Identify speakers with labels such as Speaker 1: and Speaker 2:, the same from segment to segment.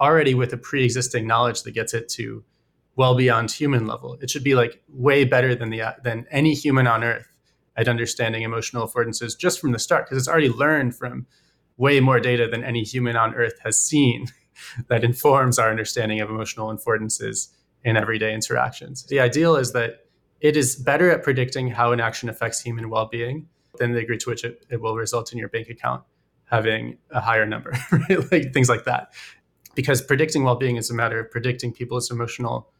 Speaker 1: already with a pre-existing knowledge that gets it to well beyond human level. It should be like way better than the than any human on earth at understanding emotional affordances just from the start because it's already learned from way more data than any human on earth has seen that informs our understanding of emotional affordances in everyday interactions. The ideal is that it is better at predicting how an action affects human well-being than the degree to which it, it will result in your bank account having a higher number, right? like things like that. Because predicting well-being is a matter of predicting people's emotional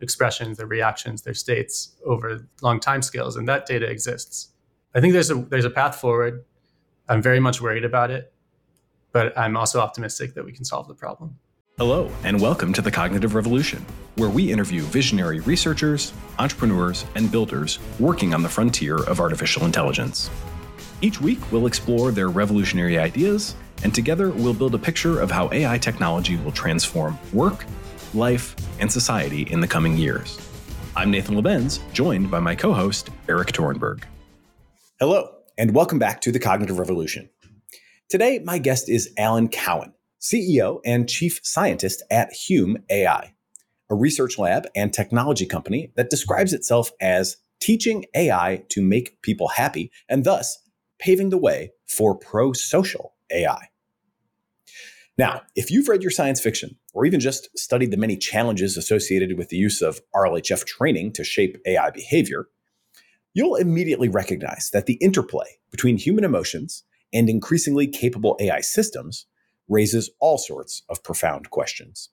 Speaker 1: expressions, their reactions, their states over long time scales, and that data exists. I think there's a there's a path forward. I'm very much worried about it, but I'm also optimistic that we can solve the problem.
Speaker 2: Hello, and welcome to the Cognitive Revolution, where we interview visionary researchers, entrepreneurs, and builders working on the frontier of artificial intelligence. Each week, we'll explore their revolutionary ideas, and together we'll build a picture of how AI technology will transform work, life, and society in the coming years. I'm Nathan Labenz, joined by my co host, Erik Torenberg.
Speaker 3: Hello, and welcome back to the Cognitive Revolution. Today, my guest is Alan Cowen, CEO and Chief Scientist at Hume AI, a research lab and technology company that describes itself as teaching AI to make people happy and thus paving the way for pro social AI. Now, if you've read your science fiction or even just studied the many challenges associated with the use of RLHF training to shape AI behavior, you'll immediately recognize that the interplay between human emotions and increasingly capable AI systems raises all sorts of profound questions.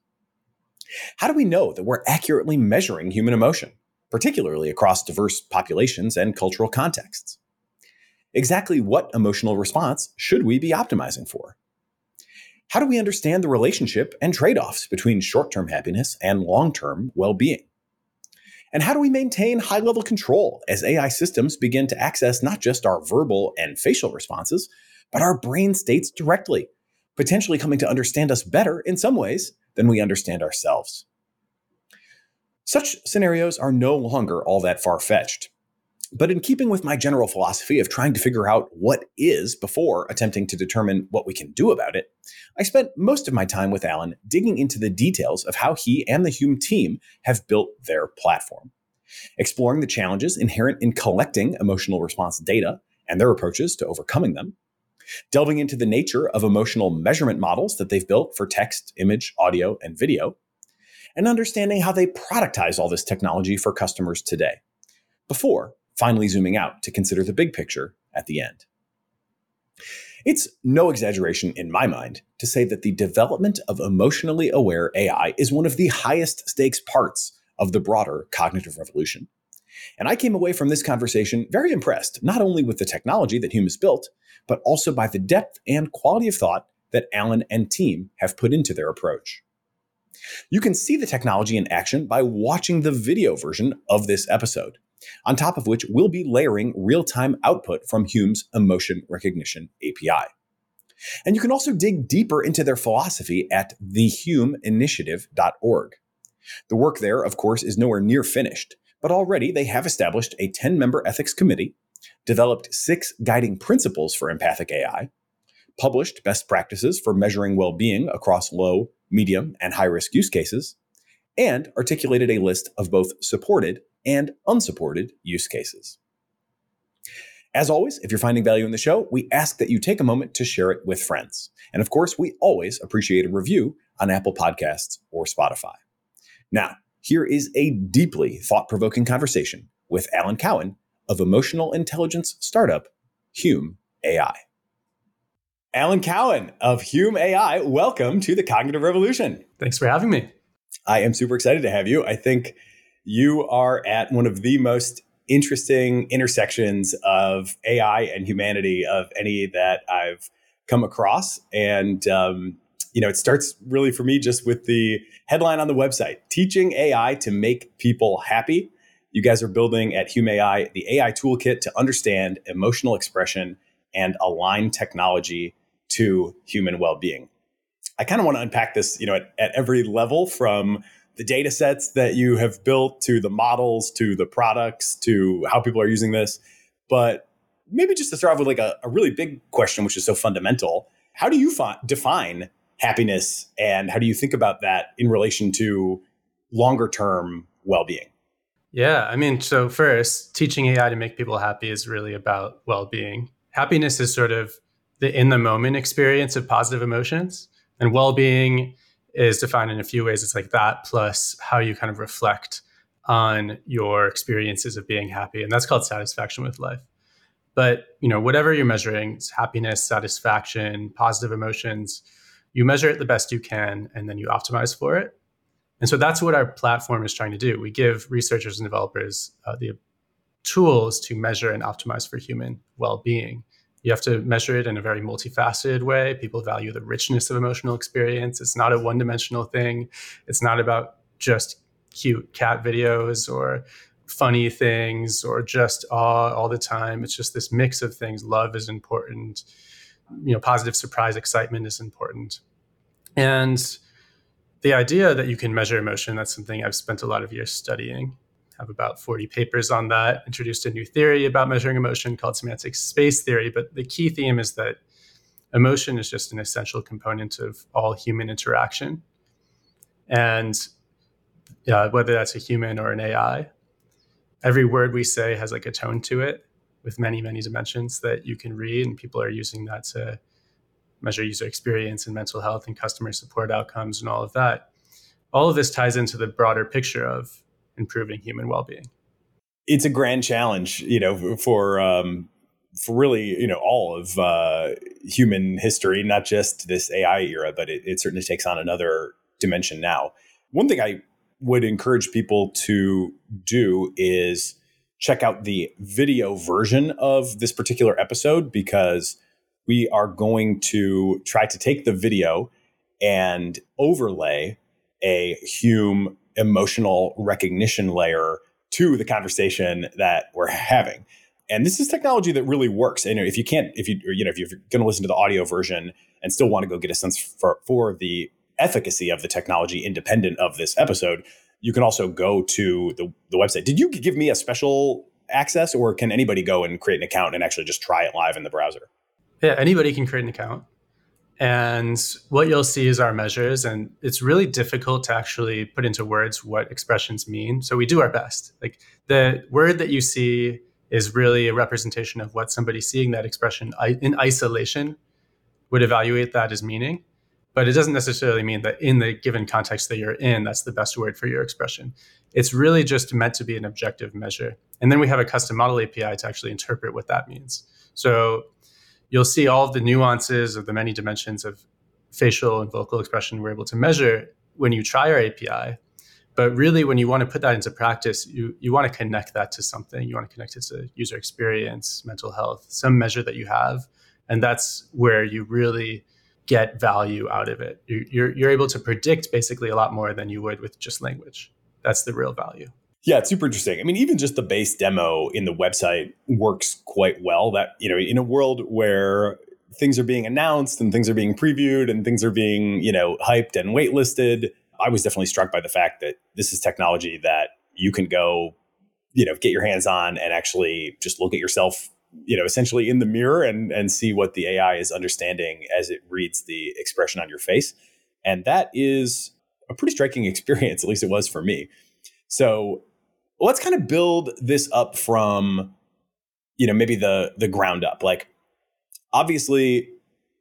Speaker 3: How do we know that we're accurately measuring human emotion, particularly across diverse populations and cultural contexts? Exactly what emotional response should we be optimizing for? How do we understand the relationship and trade offs between short term happiness and long term well being? And how do we maintain high level control as AI systems begin to access not just our verbal and facial responses, but our brain states directly, potentially coming to understand us better in some ways than we understand ourselves? Such scenarios are no longer all that far fetched. But in keeping with my general philosophy of trying to figure out what is before attempting to determine what we can do about it, I spent most of my time with Alan digging into the details of how he and the Hume team have built their platform, exploring the challenges inherent in collecting emotional response data and their approaches to overcoming them, delving into the nature of emotional measurement models that they've built for text, image, audio, and video, and understanding how they productize all this technology for customers today. Before finally zooming out to consider the big picture at the end. It's no exaggeration in my mind to say that the development of emotionally aware AI is one of the highest stakes parts of the broader cognitive revolution. And I came away from this conversation very impressed, not only with the technology that Hume has built, but also by the depth and quality of thought that Alan and team have put into their approach. You can see the technology in action by watching the video version of this episode on top of which we'll be layering real time output from Hume's emotion recognition API. And you can also dig deeper into their philosophy at thehumeinitiative.org. The work there, of course, is nowhere near finished, but already they have established a 10 member ethics committee, developed six guiding principles for empathic AI, published best practices for measuring well being across low, medium, and high risk use cases, and articulated a list of both supported and unsupported use cases. As always, if you're finding value in the show, we ask that you take a moment to share it with friends. And of course, we always appreciate a review on Apple Podcasts or Spotify. Now, here is a deeply thought provoking conversation with Alan Cowen of emotional intelligence startup Hume AI. Alan Cowen of Hume AI, welcome to the Cognitive Revolution.
Speaker 1: Thanks for having me.
Speaker 3: I am super excited to have you. I think you are at one of the most interesting intersections of AI and humanity of any that I've come across. And, um, you know, it starts really for me just with the headline on the website teaching AI to make people happy. You guys are building at Hume AI the AI toolkit to understand emotional expression and align technology to human well being. I kind of want to unpack this, you know, at, at every level from the data sets that you have built to the models to the products to how people are using this. But maybe just to start off with like a, a really big question, which is so fundamental. How do you fi- define happiness and how do you think about that in relation to longer term well-being
Speaker 1: yeah i mean so first teaching ai to make people happy is really about well-being happiness is sort of the in the moment experience of positive emotions and well-being is defined in a few ways. It's like that plus how you kind of reflect on your experiences of being happy. And that's called satisfaction with life. But you know whatever you're measuring it's happiness satisfaction positive emotions you measure it the best you can and then you optimize for it. And so that's what our platform is trying to do. We give researchers and developers uh, the tools to measure and optimize for human well-being you have to measure it in a very multifaceted way. People value the richness of emotional experience. It's not a one-dimensional thing. It's not about just cute cat videos or funny things or just awe all the time. It's just this mix of things. Love is important. You know positive surprise excitement is important. And the idea that you can measure emotion that's something i've spent a lot of years studying have about 40 papers on that introduced a new theory about measuring emotion called semantic space theory but the key theme is that emotion is just an essential component of all human interaction. And uh, whether that's a human or an ai every word we say has like a tone to it with many many dimensions that you can read and people are using that to measure user experience and mental health and customer support outcomes and all of that. All of this ties into the broader picture of improving human well-being?
Speaker 3: It's a grand challenge you know for um, for really you know all of uh, human history not just this ai era but it, it certainly takes on another dimension now. One thing i would encourage people to do is check out the video version of this particular episode because we are going to try to take the video and overlay a Hume emotional recognition layer to the conversation that we're having. And this is technology that really works. And if you can't, if you you know, if you're going to listen to the audio version and still want to go get a sense for for the efficacy of the technology independent of this episode, you can also go to the, the website. Did you give me a special access or can anybody go and create an account and actually just try it live in the browser?
Speaker 1: Yeah, anybody can create an account. And what you'll see is our measures. And it's really difficult to actually put into words what expressions mean. So we do our best. Like the word that you see is really a representation of what somebody seeing that expression in isolation would evaluate that as meaning but it doesn't necessarily mean that in the given context that you're in, that's the best word for your expression. It's really just meant to be an objective measure. And then we have a custom model API to actually interpret what that means. So you'll see all the nuances of the many dimensions of facial and vocal expression we're able to measure when you try our API. But really, when you want to put that into practice, you, you want to connect that to something. You want to connect it to user experience, mental health, some measure that you have. And that's where you really get value out of it. You're, you're able to predict basically a lot more than you would with just language. That's the real value.
Speaker 3: Yeah, it's super interesting. I mean, even just the base demo in the website works quite well. That, you know, in a world where things are being announced and things are being previewed and things are being, you know, hyped and waitlisted, I was definitely struck by the fact that this is technology that you can go, you know, get your hands on and actually just look at yourself you know essentially in the mirror and and see what the AI is understanding as it reads the expression on your face, and that is a pretty striking experience. At least it was for me. So let's kind of build this up from you know maybe the the ground up. Like obviously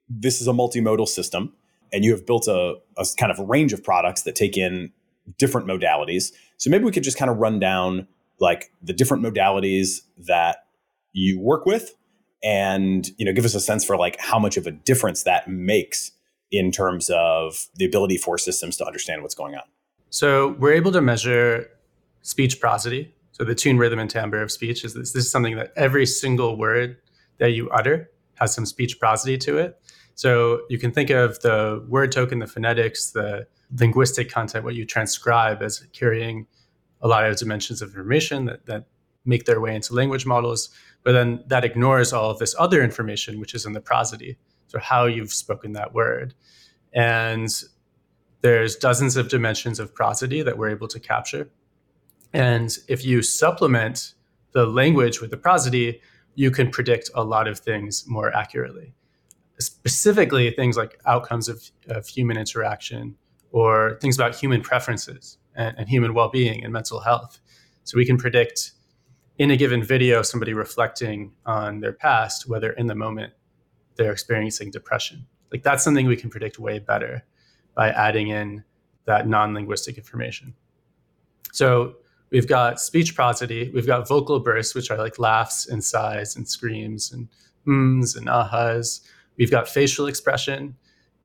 Speaker 3: this is a multimodal system, and you have built a, a kind of range of products that take in different modalities. So maybe we could just kind of run down like the different modalities that you work with and you know give us a sense for like how much of a difference that makes in terms of the ability for systems to understand what's going on
Speaker 1: so we're able to measure speech prosody so the tune rhythm and timbre of speech is this, this is something that every single word that you utter has some speech prosody to it so you can think of the word token the phonetics the linguistic content what you transcribe as carrying a lot of dimensions of information that, that make their way into language models but then that ignores all of this other information, which is in the prosody, so how you've spoken that word. And there's dozens of dimensions of prosody that we're able to capture. And if you supplement the language with the prosody, you can predict a lot of things more accurately. specifically things like outcomes of, of human interaction or things about human preferences and, and human well-being and mental health. So we can predict in a given video somebody reflecting on their past, whether in the moment they're experiencing depression. Like that's something we can predict way better by adding in that non-linguistic information. So we've got speech prosody, we've got vocal bursts, which are like laughs and sighs and screams and ums and ahas. We've got facial expression,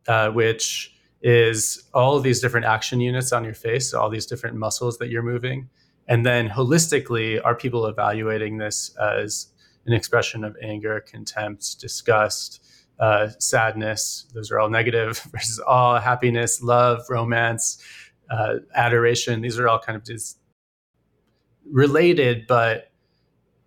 Speaker 1: uh, which is all of these different action units on your face, so all these different muscles that you're moving. And then holistically, are people evaluating this as an expression of anger, contempt, disgust, uh, sadness? Those are all negative versus all happiness, love, romance, uh, adoration. These are all kind of just related, but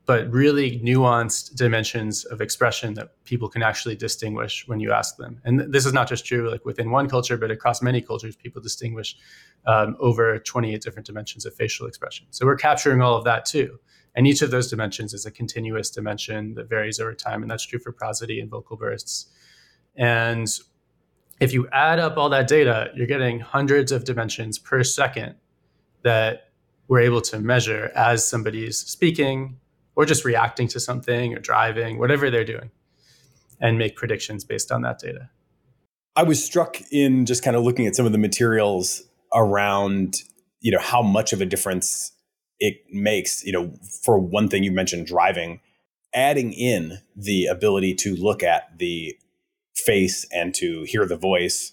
Speaker 1: but really nuanced dimensions of expression that people can actually distinguish when you ask them. And this is not just true like within one culture, but across many cultures, people distinguish um, over 28 different dimensions of facial expression. So we're capturing all of that too. And each of those dimensions is a continuous dimension that varies over time. And that's true for prosody and vocal bursts. And if you add up all that data, you're getting hundreds of dimensions per second that we're able to measure as somebody's speaking or just reacting to something or driving, whatever they're doing, and make predictions based on that data.
Speaker 3: I was struck in just kind of looking at some of the materials around, you know, how much of a difference it makes. You know, for one thing, you mentioned driving, adding in the ability to look at the face and to hear the voice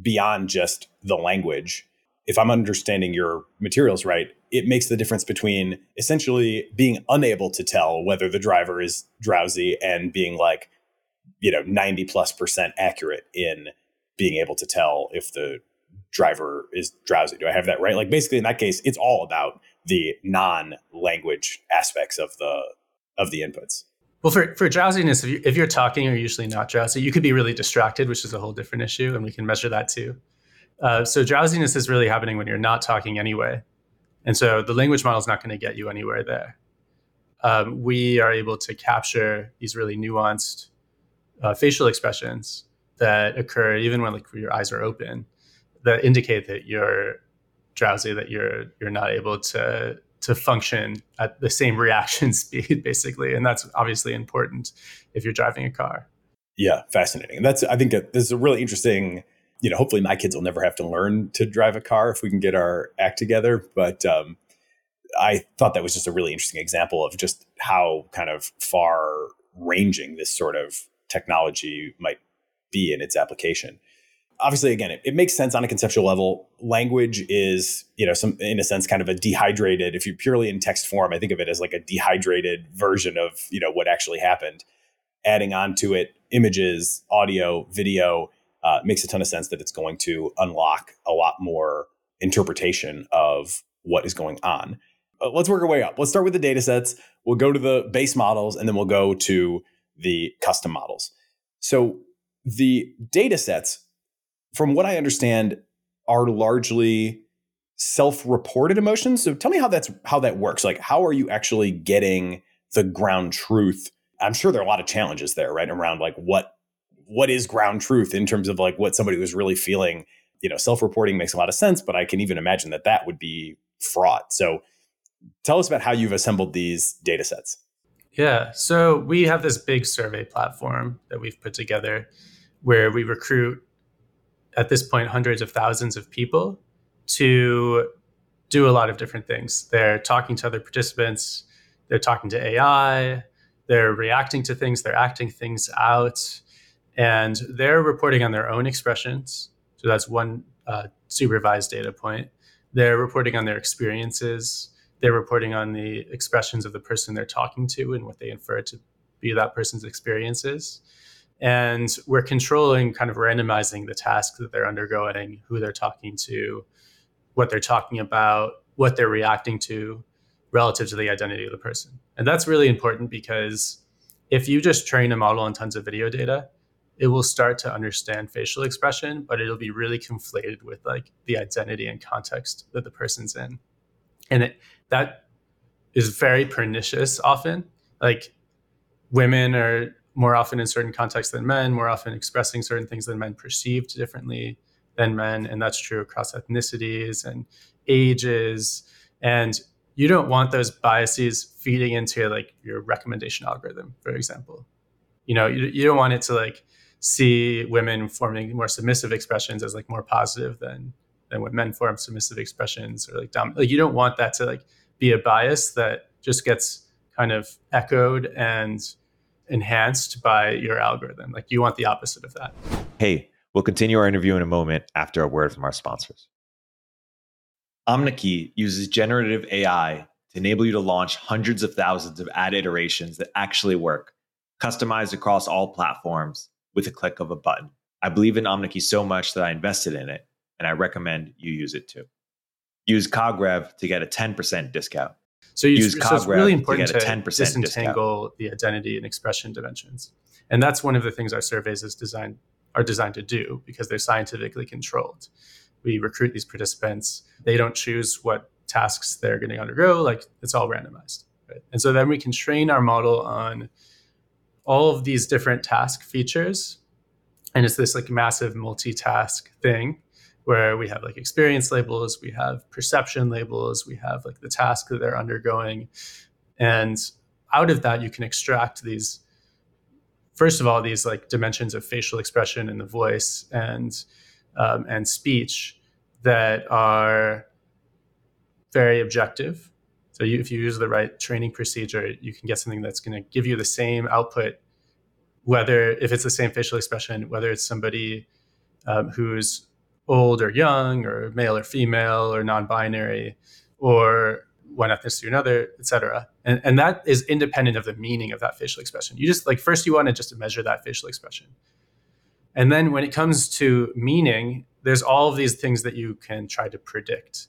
Speaker 3: beyond just the language. If I'm understanding your materials right, it makes the difference between essentially being unable to tell whether the driver is drowsy and being like, you know, 90 plus percent accurate in being able to tell if the driver is drowsy. Do I have that right? Like basically in that case, it's all about the non-language aspects of the of the inputs.
Speaker 1: Well, for, for drowsiness, if, you, you're talking, you're usually not drowsy. You could be really distracted, which is a whole different issue, and we can measure that too. Uh, so drowsiness is really happening when you're not talking anyway. And so the language model is not going to get you anywhere there. Um, we are able to capture these really nuanced uh, facial expressions that occur even when like your eyes are open that indicate that you're drowsy, that you're you're not able to to function at the same reaction speed, basically. And that's obviously important if you're driving a car.
Speaker 3: Yeah, fascinating. And that's I think that this is a really interesting you know, hopefully my kids will never have to learn to drive a car if we can get our act together. But um, I thought that was just a really interesting example of just how kind of far ranging this sort of technology might be in its application. Obviously, again, it, it, makes sense on a conceptual level. Language is, you know, some in a sense kind of a dehydrated. If you're purely in text form, I think of it as like a dehydrated version of you know what actually happened. Adding on to it images, audio, video, uh, makes a ton of sense that it's going to unlock a lot more interpretation of what is going on. Uh, let's work our way up. Let's start with the data sets. We'll go to the base models and then we'll go to the custom models. So the data sets, from what I understand, are largely self-reported emotions. So tell me how that's how that works. Like how are you actually getting the ground truth? I'm sure there are a lot of challenges there, right? Around like what what is ground truth in terms of like what somebody was really feeling you know self-reporting makes a lot of sense but i can even imagine that that would be fraught. So tell us about how you've assembled these data sets.
Speaker 1: Yeah so we have this big survey platform that we've put together where we recruit at this point hundreds of thousands of people to do a lot of different things. They're talking to other participants they're talking to ai they're reacting to things they're acting things out and they're reporting on their own expressions. So that's one uh, supervised data point. They're reporting on their experiences. They're reporting on the expressions of the person they're talking to and what they infer to be that person's experiences. And we're controlling, kind of randomizing the task that they're undergoing, who they're talking to, what they're talking about, what they're reacting to relative to the identity of the person. And that's really important because if you just train a model on tons of video data, it will start to understand facial expression, but it'll be really conflated with like the identity and context that the person's in. And it, that is very pernicious often. Like women are more often in certain contexts than men, more often expressing certain things than men perceived differently than men. And that's true across ethnicities and ages. And you don't want those biases feeding into like your recommendation algorithm, for example. You know, you, you don't want it to like see women forming more submissive expressions as like more positive than than when men form submissive expressions or like dom- like you don't want that to like be a bias that just gets kind of echoed and enhanced by your algorithm. Like you want the opposite of that.
Speaker 4: Hey, we'll continue our interview in a moment after a word from our sponsors. Omneky uses generative AI to enable you to launch hundreds of thousands of ad iterations that actually work, customized across all platforms with a click of a button. I believe in Omneky so much that I invested in it, and I recommend you use it too. Use Cogrev to get a 10% discount.
Speaker 1: So you use so it's really important to, to disentangle discount. the identity and expression dimensions. And that's one of the things our surveys is designed are designed to do because they're scientifically controlled. We recruit these participants. They don't choose what tasks they're going to undergo. Like it's all randomized. Right? And so then we can train our model on all of these different task features. And it's this like massive multitask thing where we have like experience labels, we have perception labels, we have like the task that they're undergoing. And out of that, you can extract these, first of all, these like dimensions of facial expression and the voice and um, and speech that are very objective. So you, if you use the right training procedure, you can get something that's going to give you the same output, whether if it's the same facial expression, whether it's somebody um, who's old or young, or male or female, or non-binary, or one ethnicity or another, et cetera. And, and that is independent of the meaning of that facial expression. You just like first you want to just measure that facial expression. And then when it comes to meaning, there's all of these things that you can try to predict.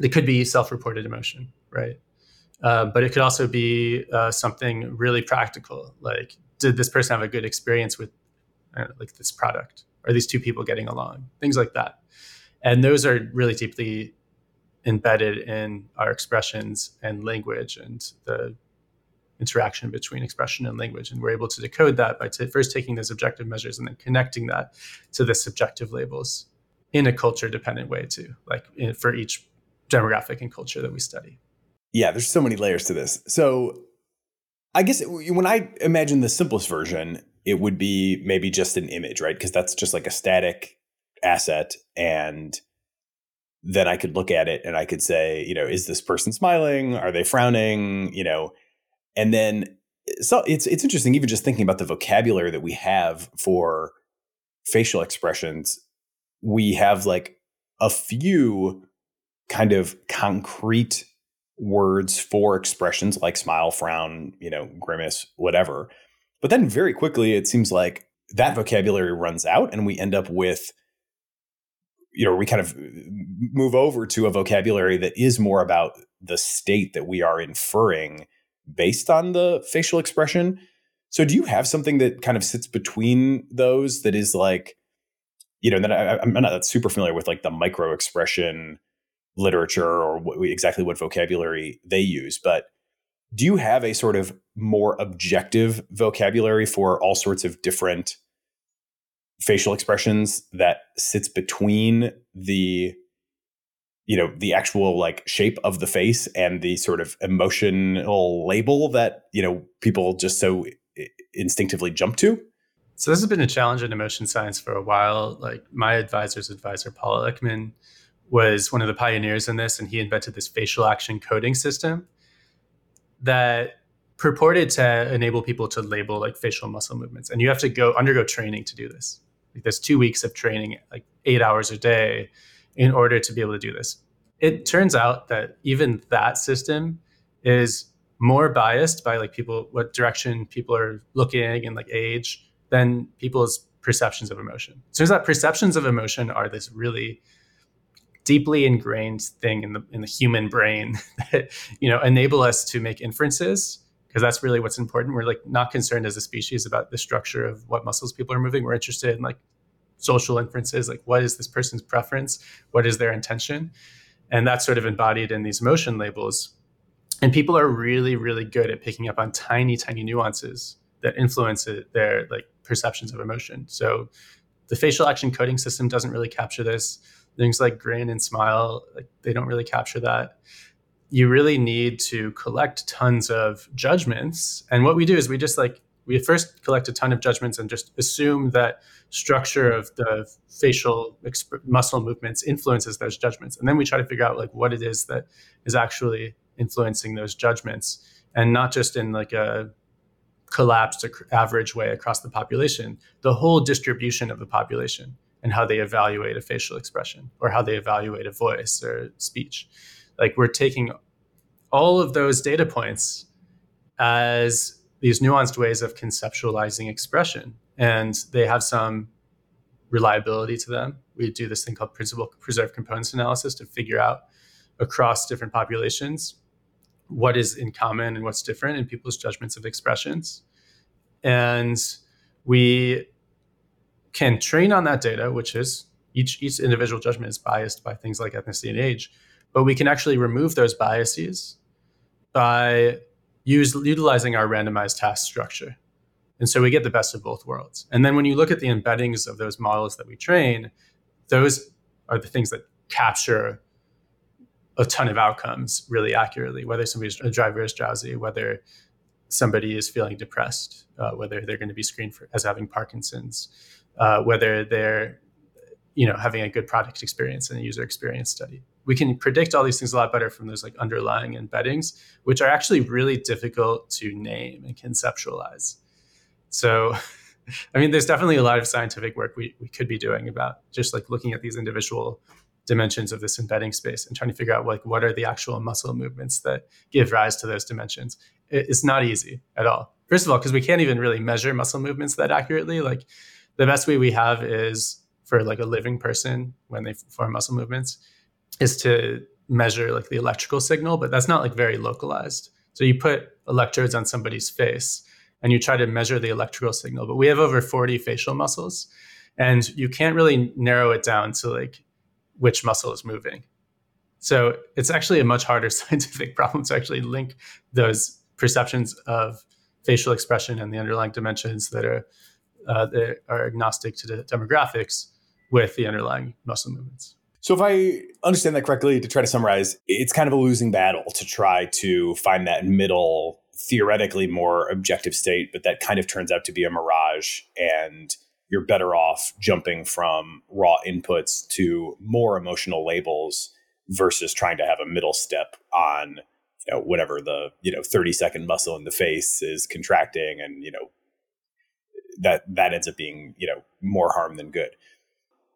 Speaker 1: It could be self-reported emotion, right? Uh, but it could also be uh, something really practical, like did this person have a good experience with know, like this product? Are these two people getting along? Things like that. And those are really deeply embedded in our expressions and language and the interaction between expression and language. And we're able to decode that by t- first taking those objective measures and then connecting that to the subjective labels in a culture dependent way, too, like in, for each demographic and culture that we study.
Speaker 3: Yeah, there's so many layers to this. So I guess when I imagine the simplest version, it would be maybe just an image, right? Because that's just like a static asset. And then I could look at it and I could say, you know, is this person smiling? Are they frowning? You know, and then so it's it's interesting even just thinking about the vocabulary that we have for facial expressions. We have like a few kind of concrete words for expressions like smile, frown, you know, grimace, whatever. But then very quickly, it seems like that vocabulary runs out and we end up with, you know, we kind of uh, move over to a vocabulary that is more about the state that we are inferring based on the facial expression. So do you have something that kind of sits between those that is like, you know, that I, am not that super familiar with like the micro expression literature or what, exactly what vocabulary they use, but do you have a sort of more objective vocabulary for all sorts of different facial expressions that sits between the you know the actual like shape of the face and the sort of emotional label that you know people just so instinctively jump to?
Speaker 1: So this has been a challenge in emotion science for a while. Like my advisor's advisor paul ekman was one of the pioneers in this and he invented this facial action coding system that purported to enable people to label like facial muscle movements. And you have to go undergo training to do this. Like there's two weeks of training like eight hours a day in order to be able to do this. It turns out that even that system is more biased by like people what direction people are looking and like age than people's perceptions of emotion. So turns out perceptions of emotion are this really deeply ingrained thing in the in the human brain that you know enable us to make inferences because that's really what's important. We're like not concerned as a species about the structure of what muscles people are moving. We're interested in like social inferences, like what is this person's preference, what is their intention, and that's sort of embodied in these emotion labels. And people are really, really good at picking up on tiny, tiny nuances that influence their like perceptions of emotion. So the facial action coding system doesn't really capture this. Things like grin and smile, like they don't really capture that. You really need to collect tons of judgments. And what we do is we just like we first collect a ton of judgments and just assume that structure of the facial exp- muscle movements influences those judgments and then we try to figure out like what it is that is actually influencing those judgments and not just in like a collapsed average way across the population the whole distribution of the population and how they evaluate a facial expression or how they evaluate a voice or speech. Like we're taking all of those data points as these nuanced ways of conceptualizing expression and they have some reliability to them. We do this thing called principal preserved components analysis to figure out across different populations what is in common and what's different in people's judgments of expressions. And we can train on that data which is each each individual judgment is biased by things like ethnicity and age but we can actually remove those biases by use, utilizing our randomized task structure. And so we get the best of both worlds. And then when you look at the embeddings of those models that we train, those are the things that capture a ton of outcomes really accurately, whether somebody's a driver is drowsy, whether somebody is feeling depressed, uh, whether they're going to be screened for, as having Parkinson's, uh, whether they're you know having a good product experience and a user experience study we can predict all these things a lot better from those like underlying embeddings, which are actually really difficult to name and conceptualize. So, I mean, there's definitely a lot of scientific work we, we could be doing about just like looking at these individual dimensions of this embedding space and trying to figure out like what are the actual muscle movements that give rise to those dimensions. It's not easy at all. First of all, because we can't even really measure muscle movements that accurately. Like the best way we have is for like a living person when they form muscle movements is to measure like the electrical signal, but that's not like very localized. So you put electrodes on somebody's face and you try to measure the electrical signal, but we have over 40 facial muscles and you can't really narrow it down to like which muscle is moving. So it's actually a much harder scientific problem to actually link those perceptions of facial expression and the underlying dimensions that are uh, that are agnostic to the demographics with the underlying muscle movements.
Speaker 3: So, if I understand that correctly, to try to summarize, it's kind of a losing battle to try to find that middle, theoretically more objective state, but that kind of turns out to be a mirage. And you're better off jumping from raw inputs to more emotional labels versus trying to have a middle step on you know whatever the you know 30 second muscle in the face is contracting and you know that that ends up being you know more harm than good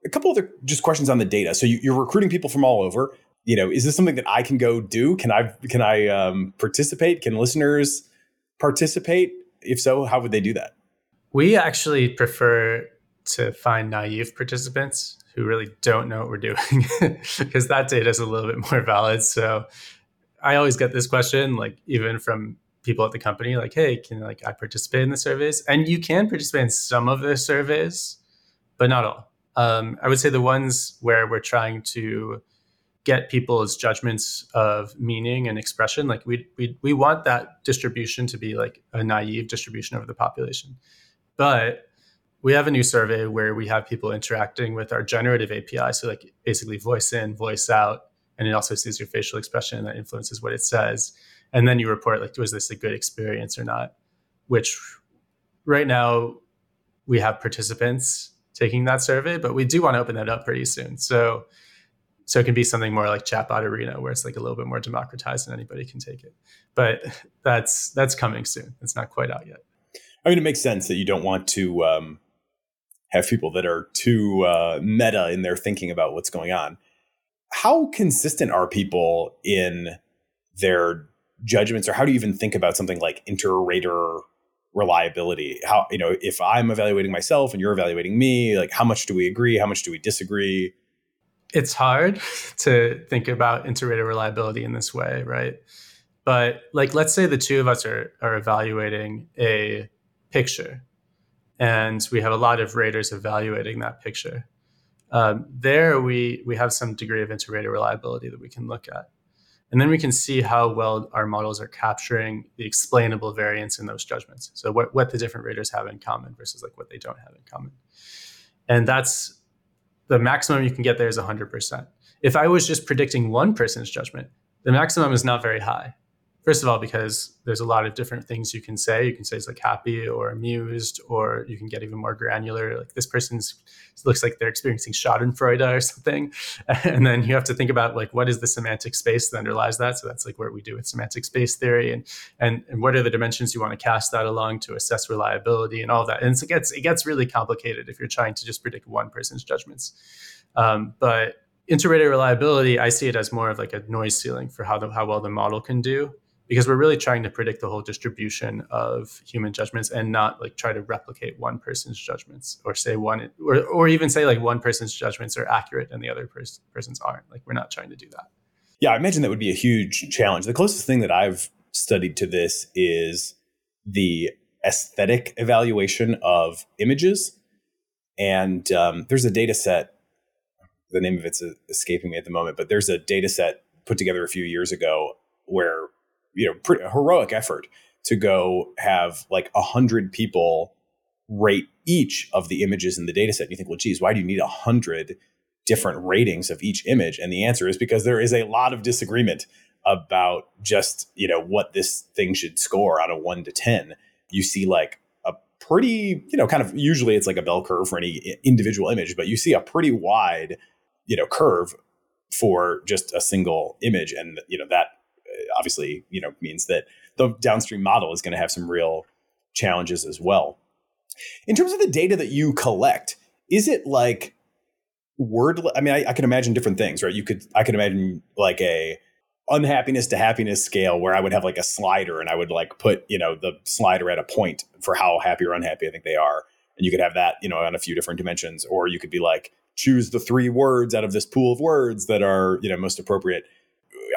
Speaker 3: a couple other just questions on the data. So you, are recruiting people from all over. You know, is this something that I can go do? Can I can I um, participate? Can listeners participate? If so, how would they do that?
Speaker 1: We actually prefer to find naive participants who really don't know what we're doing because that data is a little bit more valid. So I always get this question, like even from people at the company, like, "Hey, can like I participate in the surveys?" And you can participate in some of the surveys, but not all. Um, I would say the ones where we're trying to get people's judgments of meaning and expression, like we we we want that distribution to be like a naive distribution over the population, but we have a new survey where we have people interacting with our generative API, so like basically voice in, voice out, and it also sees your facial expression that influences what it says, and then you report like was this a good experience or not, which right now we have participants taking that survey, but we do want to open that up pretty soon. So so it can be something more like chatbot arena where it's like a little bit more democratized and anybody can take it. But that's that's coming soon. It's not quite out yet.
Speaker 3: I mean, it makes sense that you don't want to um, have people that are too uh, meta in their thinking about what's going on. How consistent are people in their judgments, or how do you even think about something like inter-rater reliability? How you know if i'm evaluating myself and you're evaluating me like how much do we agree? How much do we disagree?
Speaker 1: It's hard to think about inter-rater reliability in this way right? But like let's say the two of us are are evaluating a picture and we have a lot of raters evaluating that picture. Um, there we we have some degree of inter-rater reliability that we can look at And then we can see how well our models are capturing the explainable variance in those judgments. So what, what the different raters have in common versus like what they don't have in common. And that's the maximum you can get there is 100%. If I was just predicting one person's judgment, the maximum is not very high. First of all, because there's a lot of different things you can say. You can say it's like happy or amused, or you can get even more granular. Like this person's looks like they're experiencing Schadenfreude or something. And then you have to think about like what is the semantic space that underlies that. So that's like what we do with semantic space theory, and and and what are the dimensions you want to cast that along to assess reliability and all that. And it gets it gets really complicated if you're trying to just predict one person's judgments. Um, but interrater reliability, I see it as more of like a noise ceiling for how the, how well the model can do because we're really trying to predict the whole distribution of human judgments and not like try to replicate one person's judgments or say one or, or even say like one person's judgments are accurate and the other pers- person's aren't. Like we're not trying to do that.
Speaker 3: Yeah i imagine that would be a huge challenge. The closest thing that i've studied to this is the aesthetic evaluation of images. And um, there's a data set the name of it's escaping me at the moment but there's a data set put together a few years ago where you know pretty heroic effort to go have like a hundred people rate each of the images in the data set. And you think, well, geez, why do you need a hundred different ratings of each image? And the answer is because there is a lot of disagreement about just, you know, what this thing should score out of one to 10. You see like a pretty, you know, kind of usually it's like a bell curve for any individual image, but you see a pretty wide, you know, curve for just a single image. And, you know, that obviously, you know, means that the downstream model is going to have some real challenges as well. In terms of the data that you collect, is it like word? I mean, I, I can imagine different things, right? You could, I could imagine like a unhappiness to happiness scale where I would have like a slider and I would like put, you know, the slider at a point for how happy or unhappy I think they are. And you could have that, you know, on a few different dimensions. Or you could be like, choose the three words out of this pool of words that are, you know, most appropriate.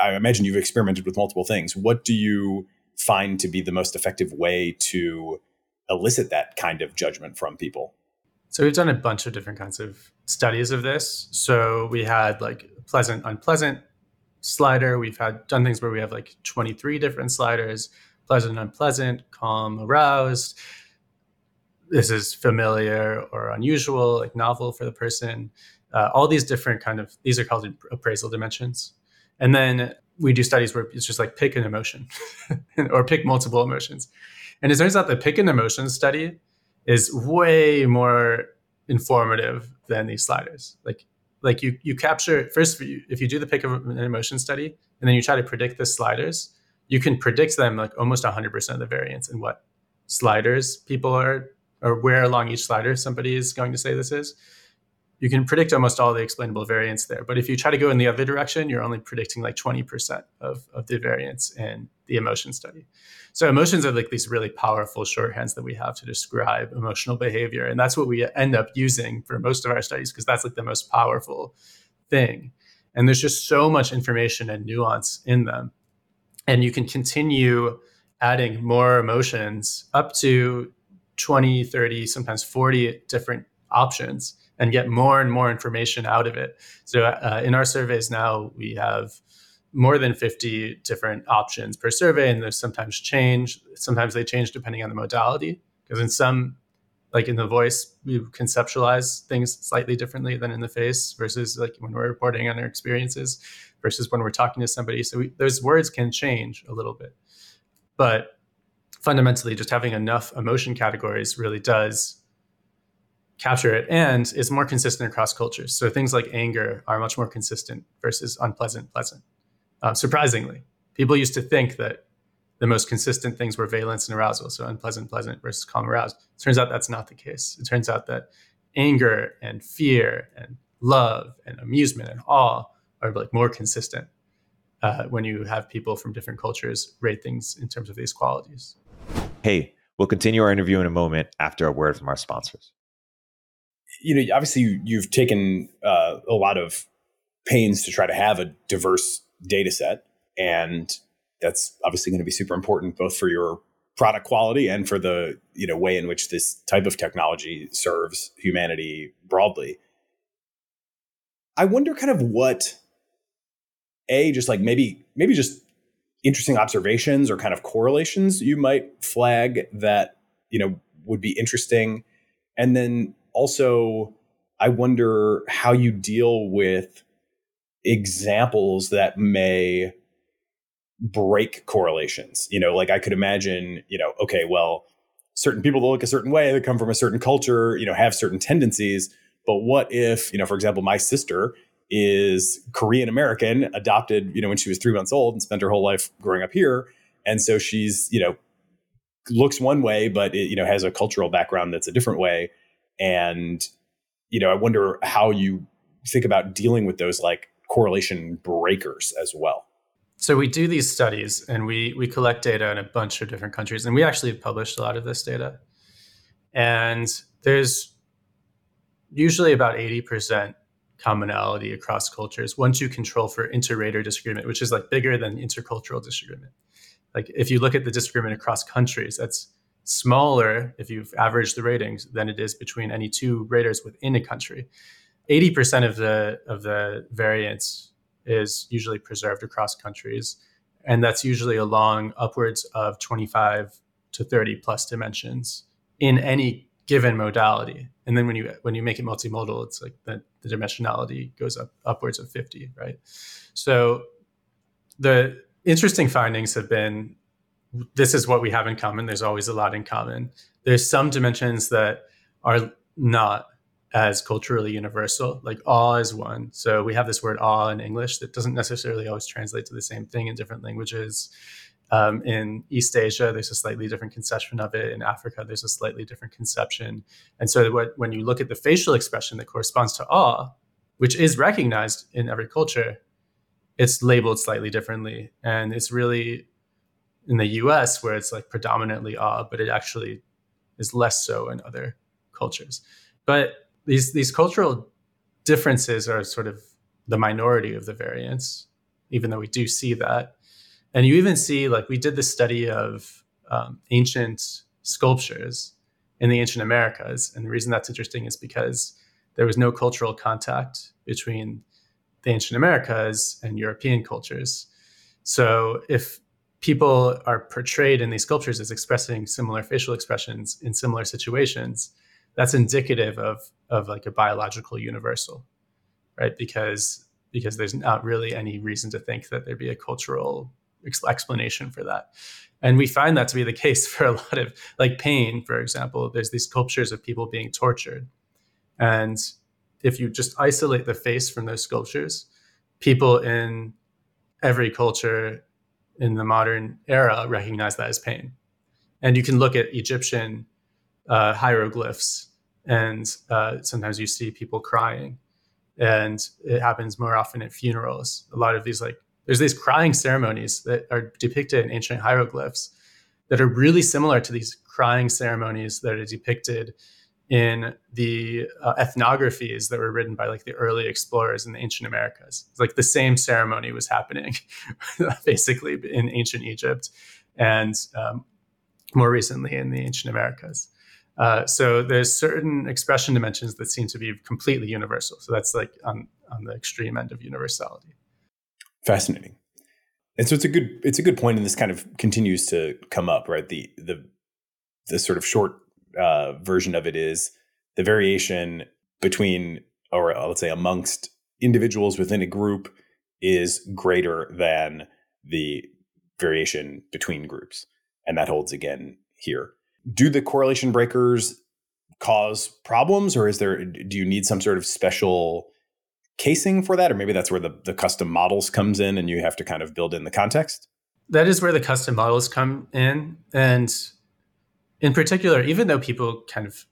Speaker 3: I imagine you've experimented with multiple things. What do you find to be the most effective way to elicit that kind of judgment from people?
Speaker 1: So we've done a bunch of different kinds of studies of this. So we had like pleasant, unpleasant slider. We've had done things where we have like 23 different sliders, pleasant, unpleasant, calm, aroused. This is familiar or unusual, like novel for the person. Uh, all these different kind of these are called appraisal dimensions. And then we do studies where it's just like pick an emotion or pick multiple emotions. And it turns out the pick an emotion study is way more informative than these sliders. Like like you you capture first if you do the pick an emotion study and then you try to predict the sliders, you can predict them like almost 100% of the variance in what sliders people are or where along each slider somebody is going to say this is you can predict almost all the explainable variance there. But if you try to go in the other direction, you're only predicting like 20% of, of the variance in the emotion study. So emotions are like these really powerful shorthands that we have to describe emotional behavior. And that's what we end up using for most of our studies because that's like the most powerful thing. And there's just so much information and nuance in them. And you can continue adding more emotions up to 20, 30, sometimes 40 different options and get more and more information out of it. So uh, in our surveys now, we have more than 50 different options per survey, and there's sometimes change. Sometimes they change depending on the modality, because in some, like in the voice, we conceptualize things slightly differently than in the face versus like when we're reporting on our experiences versus when we're talking to somebody. So we, those words can change a little bit. But fundamentally, just having enough emotion categories really does capture it and it's more consistent across cultures. So things like anger are much more consistent versus unpleasant, pleasant. Uh, surprisingly, people used to think that the most consistent things were valence and arousal, so unpleasant, pleasant versus calm, aroused. It turns out that's not the case. It turns out that anger and fear and love and amusement and awe are like more consistent uh, when you have people from different cultures rate things in terms of these qualities.
Speaker 4: Hey, we'll continue our interview in a moment after a word from our sponsors
Speaker 3: you know, obviously you, have taken uh, a lot of pains to try to have a diverse data set, and that's obviously going to be super important both for your product quality and for the you know way in which this type of technology serves humanity broadly. I wonder kind of what a just like maybe maybe just interesting observations or kind of correlations you might flag that you know would be interesting and then also i wonder how you deal with examples that may break correlations you know like i could imagine you know okay well certain people that look a certain way that come from a certain culture you know have certain tendencies but what if you know for example my sister is Korean American, adopted, you know, when she was three months old and spent her whole life growing up here. And so she's, you know, looks one way, but it, you know, has a cultural background that's a different way. And, you know, I wonder how you think about dealing with those like correlation breakers as well.
Speaker 1: So we do these studies and we we collect data in a bunch of different countries, and we actually have published a lot of this data. And there's usually about 80% commonality across cultures once you control for inter-rater disagreement, which is like bigger than intercultural disagreement. Like if you look at the disagreement across countries, that's smaller if you've averaged the ratings than it is between any two raters within a country. 80% of the of the variance is usually preserved across countries. And that's usually along upwards of 25 to 30 plus dimensions in any given modality. And then when you when you make it multimodal, it's like the, the dimensionality goes up upwards of 50, right? So the interesting findings have been this is what we have in common. There's always a lot in common. There's some dimensions that are not as culturally universal, like awe is one. So we have this word awe in English that doesn't necessarily always translate to the same thing in different languages. Um, in East Asia, there's a slightly different conception of it. In Africa, there's a slightly different conception. And so, what, when you look at the facial expression that corresponds to awe, which is recognized in every culture, it's labeled slightly differently. And it's really in the US where it's like predominantly awe, but it actually is less so in other cultures. But these, these cultural differences are sort of the minority of the variance, even though we do see that. And you even see, like, we did the study of um, ancient sculptures in the ancient Americas. And the reason that's interesting is because there was no cultural contact between the ancient Americas and European cultures. So if people are portrayed in these sculptures as expressing similar facial expressions in similar situations, that's indicative of, of like a biological universal, right? Because because there's not really any reason to think that there'd be a cultural explanation for that. And we find that to be the case for a lot of like pain, for example. There's these sculptures of people being tortured. And if you just isolate the face from those sculptures, people in every culture in the modern era recognize that as pain. And you can look at Egyptian uh, hieroglyphs, and uh, sometimes you see people crying. And it happens more often at funerals. A lot of these like there's these crying ceremonies that are depicted in ancient hieroglyphs that are really similar to these crying ceremonies that are depicted in the uh, ethnographies that were written by like the early explorers in the ancient Americas. It's like the same ceremony was happening basically in ancient Egypt and um, more recently in the ancient Americas. Uh, so there's certain expression dimensions that seem to be completely universal. So that's like on, on the extreme end of universality.
Speaker 3: Fascinating. And so it's a good it's a good point, and this kind of continues to come up, right? The the the sort of short uh, version of it is the variation between, or let's say amongst individuals within a group, is greater than the variation between groups, and that holds again here. Do the correlation breakers cause problems, or is there? Do you need some sort of special casing for that or maybe that's where the, the custom models comes in and you have to kind of build in the context
Speaker 1: that is where the custom models come in and in particular even though people kind of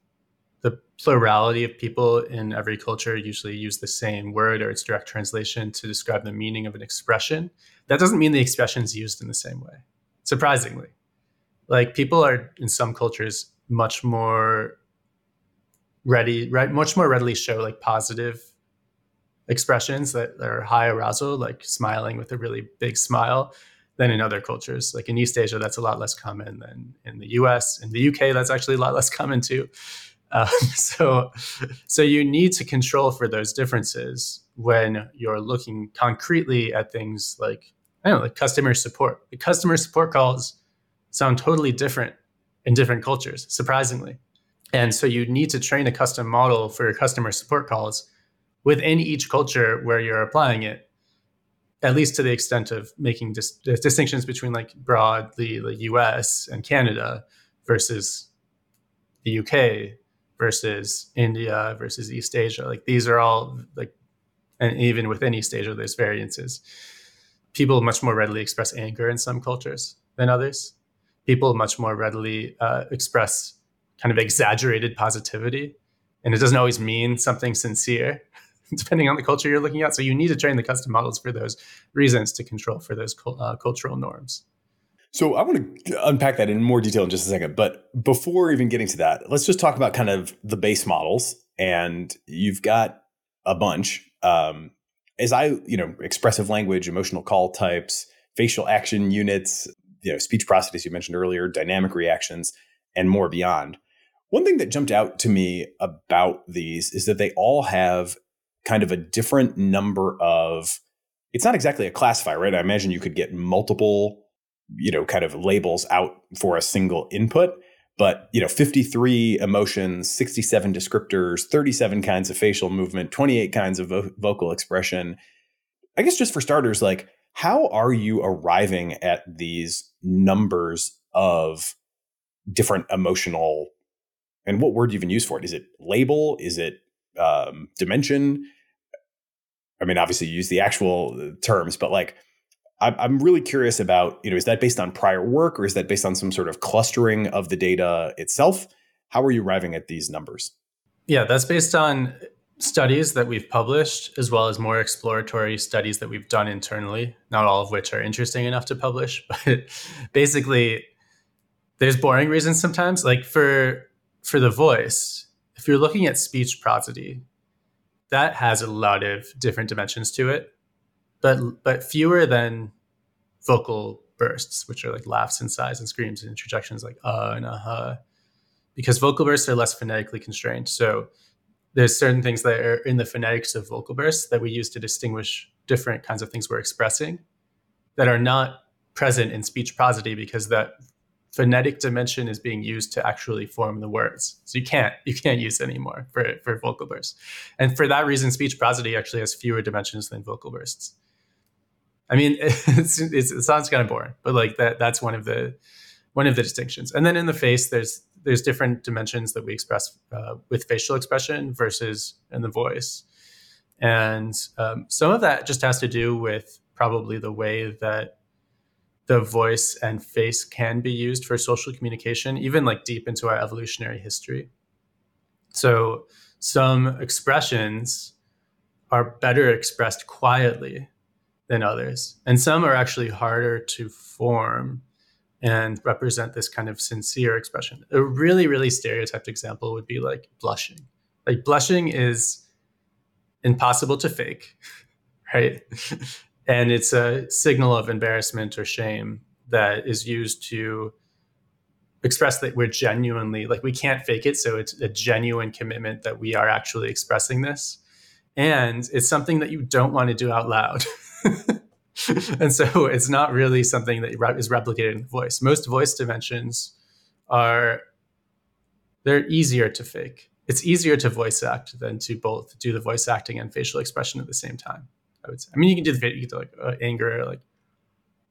Speaker 1: the plurality of people in every culture usually use the same word or its direct translation to describe the meaning of an expression that doesn't mean the expression is used in the same way surprisingly. Like people are in some cultures much more ready right much more readily show like positive expressions that are high arousal, like smiling with a really big smile, than in other cultures. Like in East Asia, that's a lot less common than in the US. In the UK, that's actually a lot less common too. Um, so, so you need to control for those differences when you're looking concretely at things like I don't know, like customer support. The customer support calls sound totally different in different cultures, surprisingly. And so you need to train a custom model for your customer support calls within each culture where you're applying it, at least to the extent of making dis- distinctions between like broadly the US and Canada versus the UK versus India versus East Asia. Like these are all like, and even within East Asia, there's variances. People much more readily express anger in some cultures than others. People much more readily uh, express kind of exaggerated positivity. And it doesn't always mean something sincere, depending on the culture you're looking at. So you need to train the custom models for those reasons to control for those uh, cultural norms.
Speaker 3: So I want to unpack that in more detail in just a second. But before even getting to that, let's just talk about kind of the base models. And you've got a bunch. Um, as I, you know, expressive language, emotional call types, facial action units, you know, speech processes you mentioned earlier, dynamic reactions, and more beyond. One thing that jumped out to me about these is that they all have kind of a different number of it's not exactly a classifier, right? I imagine you could get multiple, you know, kind of labels out for a single input, but you know, 53 emotions, 67 descriptors, 37 kinds of facial movement, 28 kinds of vo- vocal expression. I guess just for starters, like how are you arriving at these numbers of different emotional and what word do you even use for it is it label is it um, dimension i mean obviously you use the actual uh, terms but like I'm really curious about, you know, is that based on prior work or is that based on some sort of clustering of the data itself? How are you arriving at these numbers?
Speaker 1: Yeah, that's based on studies that we've published, as well as more exploratory studies that we've done internally, not all of which are interesting enough to publish. But basically, there's boring reasons sometimes. Like for for the voice, if you're looking at speech prosody, that has a lot of different dimensions to it, but but fewer than vocal bursts, which are like laughs and sighs and screams and interjections like uh and uh huh, because vocal bursts are less phonetically constrained. So there's certain things that are in the phonetics of vocal bursts that we use to distinguish different kinds of things we're expressing that are not present in speech prosody because that phonetic dimension is being used to actually form the words. So you can't you can't use anymore for, for vocal bursts. And for that reason, speech prosody actually has fewer dimensions than vocal bursts. I mean, it's, it's, it sounds kind of boring, but like that that's one of the one of the distinctions. And then in the face, there's there's different dimensions that we express uh, with facial expression versus in the voice. And um, some of that just has to do with probably the way that the voice and face can be used for social communication, even like deep into our evolutionary history. So some expressions are better expressed quietly than others, and some are actually harder to form and represent this kind of sincere expression. A really, really stereotyped example would be like blushing. Like blushing is impossible to fake, right? And it's a signal of embarrassment or shame that is used to express that we're genuinely like we can't fake it. So it's a genuine commitment that we are actually expressing this. And it's something that you don't want to do out loud. And so it's not really something that is replicated in voice. Most voice dimensions are they're easier to fake. It's easier to voice act than to both do the voice acting and facial expression at the same time I would say. I mean, you can do the you can do like uh, anger, or like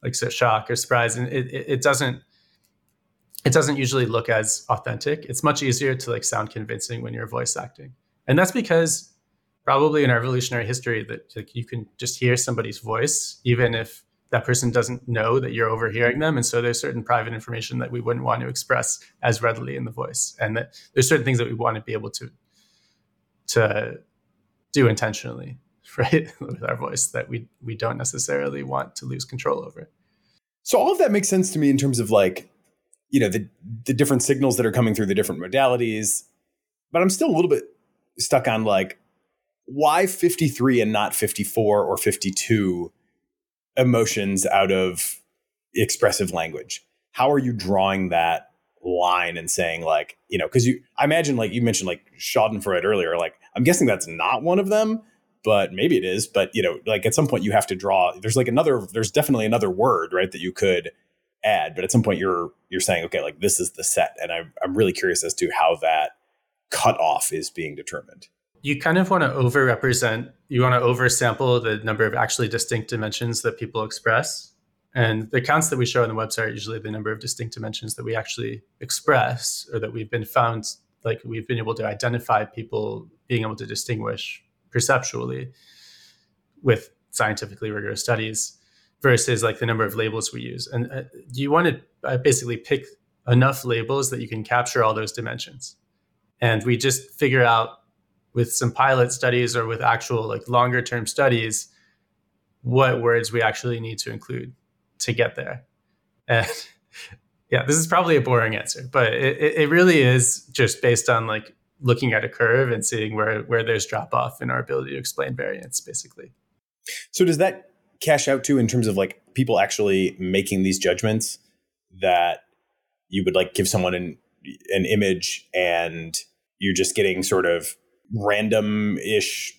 Speaker 1: like so shock or surprise, and it, it, it doesn't it doesn't usually look as authentic. It's much easier to like sound convincing when you're voice acting, and that's because probably in our evolutionary history that like you can just hear somebody's voice even if that person doesn't know that you're overhearing them and so there's certain private information that we wouldn't want to express as readily in the voice and that there's certain things that we want to be able to to do intentionally right with our voice that we we don't necessarily want to lose control over.
Speaker 3: So all of that makes sense to me in terms of like you know the the different signals that are coming through the different modalities but i'm still a little bit stuck on like why 53 and not 54 or 52 emotions out of expressive language? How are you drawing that line and saying like you know because you i imagine like you mentioned like schadenfreude earlier like i'm guessing that's not one of them but maybe it is. But you know, like at some point you have to draw. There's like another. There's definitely another word, right, that you could add. But at some point you're you're saying, okay, like this is the set, and I'm I'm really curious as to how that cutoff is being determined.
Speaker 1: You kind of want to overrepresent. You want to oversample the number of actually distinct dimensions that people express. And the counts that we show on the website are usually the number of distinct dimensions that we actually express or that we've been found, like we've been able to identify people being able to distinguish perceptually with scientifically rigorous studies versus like the number of labels we use. And uh, you want to uh, basically pick enough labels that you can capture all those dimensions. And we just figure out with some pilot studies or with actual like longer term studies what words we actually need to include to get there. And yeah, this is probably a boring answer, but it, it really is just based on like looking at a curve and seeing where where there's drop off in our ability to explain variance, basically.
Speaker 3: So does that cash out to in terms of like people actually making these judgments that you would like give someone an an image and you're just getting sort of random ish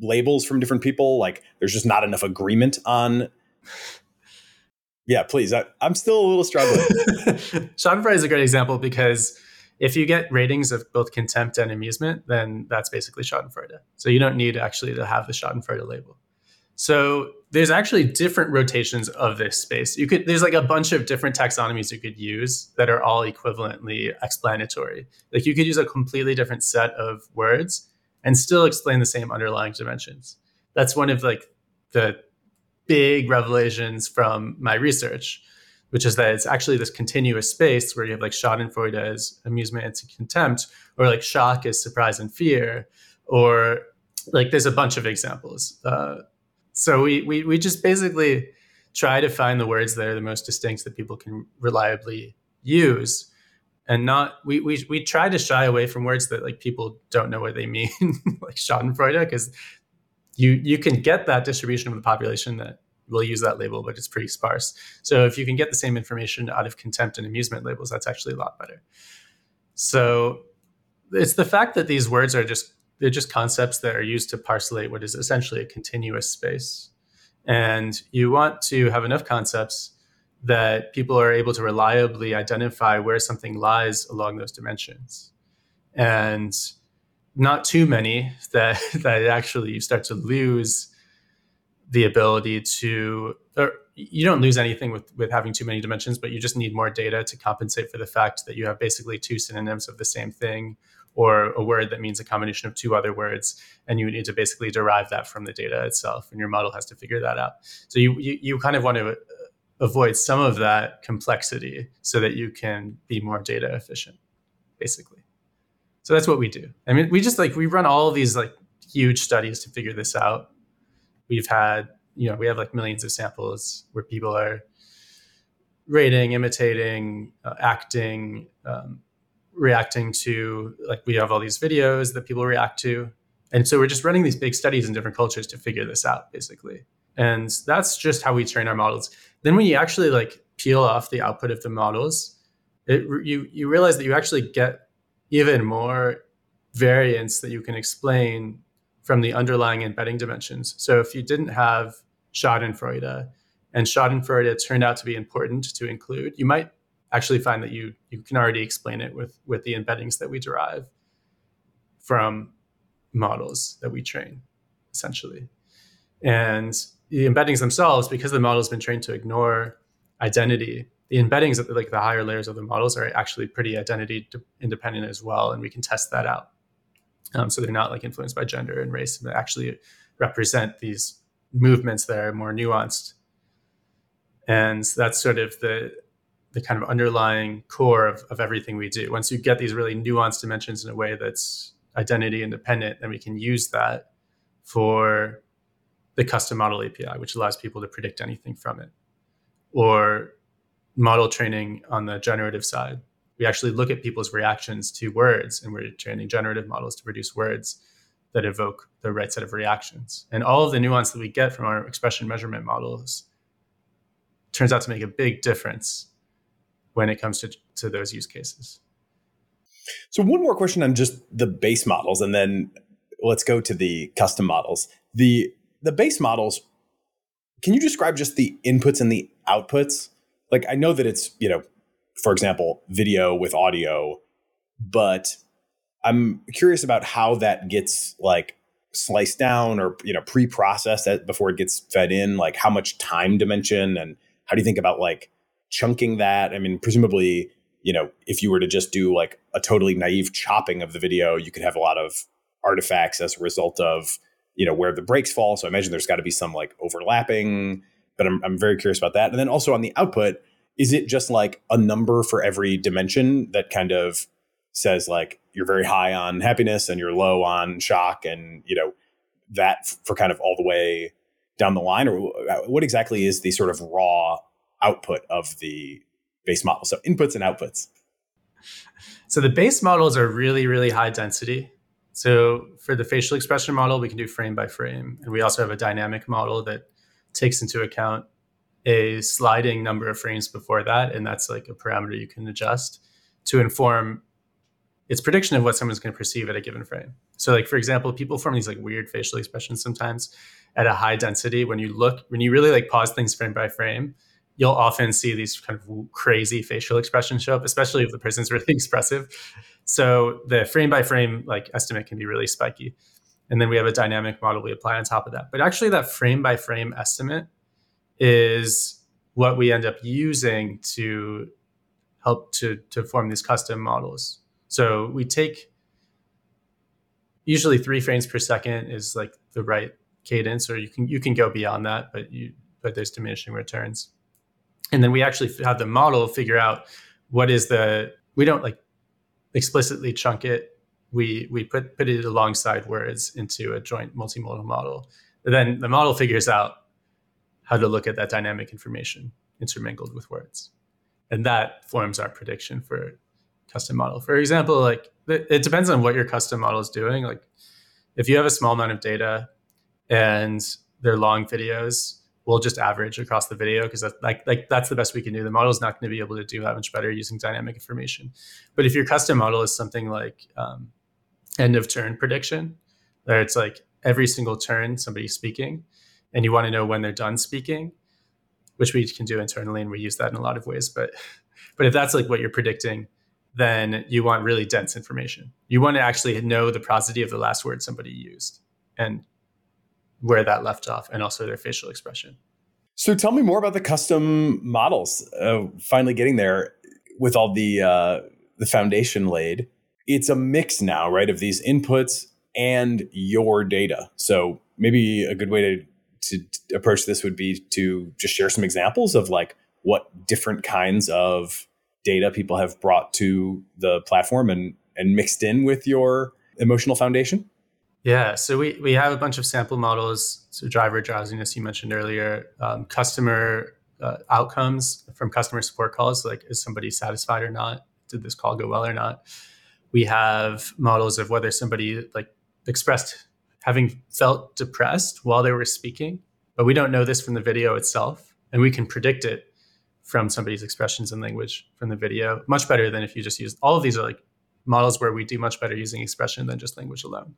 Speaker 3: labels from different people? Like there's just not enough agreement on yeah please. I, am still a little struggling.
Speaker 1: Schadenfreude is a great example because if you get ratings of both contempt and amusement then that's basically schadenfreude so you don't need actually to have the schadenfreude label so there's actually different rotations of this space. You could there's like a bunch of different taxonomies you could use that are all equivalently explanatory. Like you could use a completely different set of words and still explain the same underlying dimensions. That's one of like the big revelations from my research, which is that it's actually this continuous space where you have like Schadenfreude as amusement and contempt, or like shock as surprise and fear, or like there's a bunch of examples. Uh, so we, we we just basically try to find the words that are the most distinct that people can reliably use and not we, we we try to shy away from words that like people don't know what they mean like schadenfreude because you you can get that distribution of the population that will use that label but it's pretty sparse so if you can get the same information out of contempt and amusement labels that's actually a lot better so it's the fact that these words are just they're just concepts that are used to parcelate what is essentially a continuous space. And you want to have enough concepts that people are able to reliably identify where something lies along those dimensions. And not too many that that actually you start to lose the ability to or you don't lose anything with with having too many dimensions but you just need more data to compensate for the fact that you have basically two synonyms of the same thing or a word that means a combination of two other words and you need to basically derive that from the data itself and your model has to figure that out. So you you, you kind of want to uh, avoid some of that complexity so that you can be more data efficient basically. So that's what we do. I mean we just like we run all these like huge studies to figure this out we've had you know we have like millions of samples where people are rating imitating uh, acting um, reacting to like we have all these videos that people react to. And so we're just running these big studies in different cultures to figure this out basically. And that's just how we train our models. Then when you actually like peel off the output of the models it, you you realize that you actually get even more variance that you can explain from the underlying embedding dimensions. So if you didn't have schadenfreude and schadenfreude turned out to be important to include you might actually find that you you can already explain it with with the embeddings that we derive from models that we train essentially. And the embeddings themselves because the model has been trained to ignore identity the embeddings like the higher layers of the models are actually pretty identity independent as well and we can test that out um, so they're not like influenced by gender and race but actually represent these movements that are more nuanced and that's sort of the the kind of underlying core of, of everything we do. Once you get these really nuanced dimensions in a way that's identity independent, then we can use that for the custom model API, which allows people to predict anything from it. Or model training on the generative side. We actually look at people's reactions to words, and we're training generative models to produce words that evoke the right set of reactions. And all of the nuance that we get from our expression measurement models turns out to make a big difference when it comes to, to those use cases.
Speaker 3: So, one more question on just the base models, and then let's go to the custom models. The the base models, can you describe just the inputs and the outputs? Like I know that it's, you know, for example, video with audio, but I'm curious about how that gets like sliced down or you know pre-processed before it gets fed in like how much time dimension and how do you think about like chunking that? I mean presumably you know if you were to just do like a totally naive chopping of the video you could have a lot of artifacts as a result of you know where the breaks fall. So i imagine there's got to be some like overlapping but I'm, I'm very curious about that. And then also on the output is it just like a number for every dimension that kind of says like you're very high on happiness and you're low on shock and you know that for kind of all the way down the line? Or uh, what exactly is the sort of raw output of the base model? So inputs and outputs.
Speaker 1: So the base models are really really high density. So for the facial expression model we can do frame by frame. And we also have a dynamic model that takes into account a sliding number of frames before that and that's like a parameter you can adjust to inform its prediction of what someone's going to perceive at a given frame. So, like for example, people form these like weird facial expressions sometimes at a high density. When you look, when you really like pause things frame by frame, you'll often see these kind of crazy facial expressions show up, especially if the person's really expressive. So the frame by frame like estimate can be really spiky. And then we have a dynamic model we apply on top of that. But actually, that frame by frame estimate is what we end up using to help to, to form these custom models. So we take usually three frames per second is like the right cadence, or you can you can go beyond that, but you but there's diminishing returns. And then we actually have the model figure out what is the we don't like explicitly chunk it. We we put put it alongside words into a joint multimodal model. Then the model figures out how to look at that dynamic information intermingled with words. And that forms our prediction for custom model. For example, like it depends on what your custom model is doing. Like if you have a small amount of data and they're long videos, we'll just average across the video because that's like like that's the best we can do. The model is not going to be able to do that much better using dynamic information. But if your custom model is something like um, end of turn prediction, where it's like every single turn somebody's speaking, and you want to know when they're done speaking, which we can do internally and we use that in a lot of ways. But but if that's like what you're predicting, then you want really dense information. You want to actually know the prosody of the last word somebody used and where that left off, and also their facial expression.
Speaker 3: So tell me more about the custom models. Uh, finally getting there with all the uh, the foundation laid. It's a mix now, right, of these inputs and your data. So maybe a good way to to approach this would be to just share some examples of like what different kinds of data people have brought to the platform and and mixed in with your emotional foundation?
Speaker 1: Yeah, so we, we have a bunch of sample models. So driver drowsiness you mentioned earlier, um, customer uh, outcomes from customer support calls, like is somebody satisfied or not? Did this call go well or not? We have models of whether somebody like expressed having felt depressed while they were speaking, but we don't know this from the video itself, and we can predict it from somebody's expressions and language from the video much better than if you just use all of these are like models where we do much better using expression than just language alone.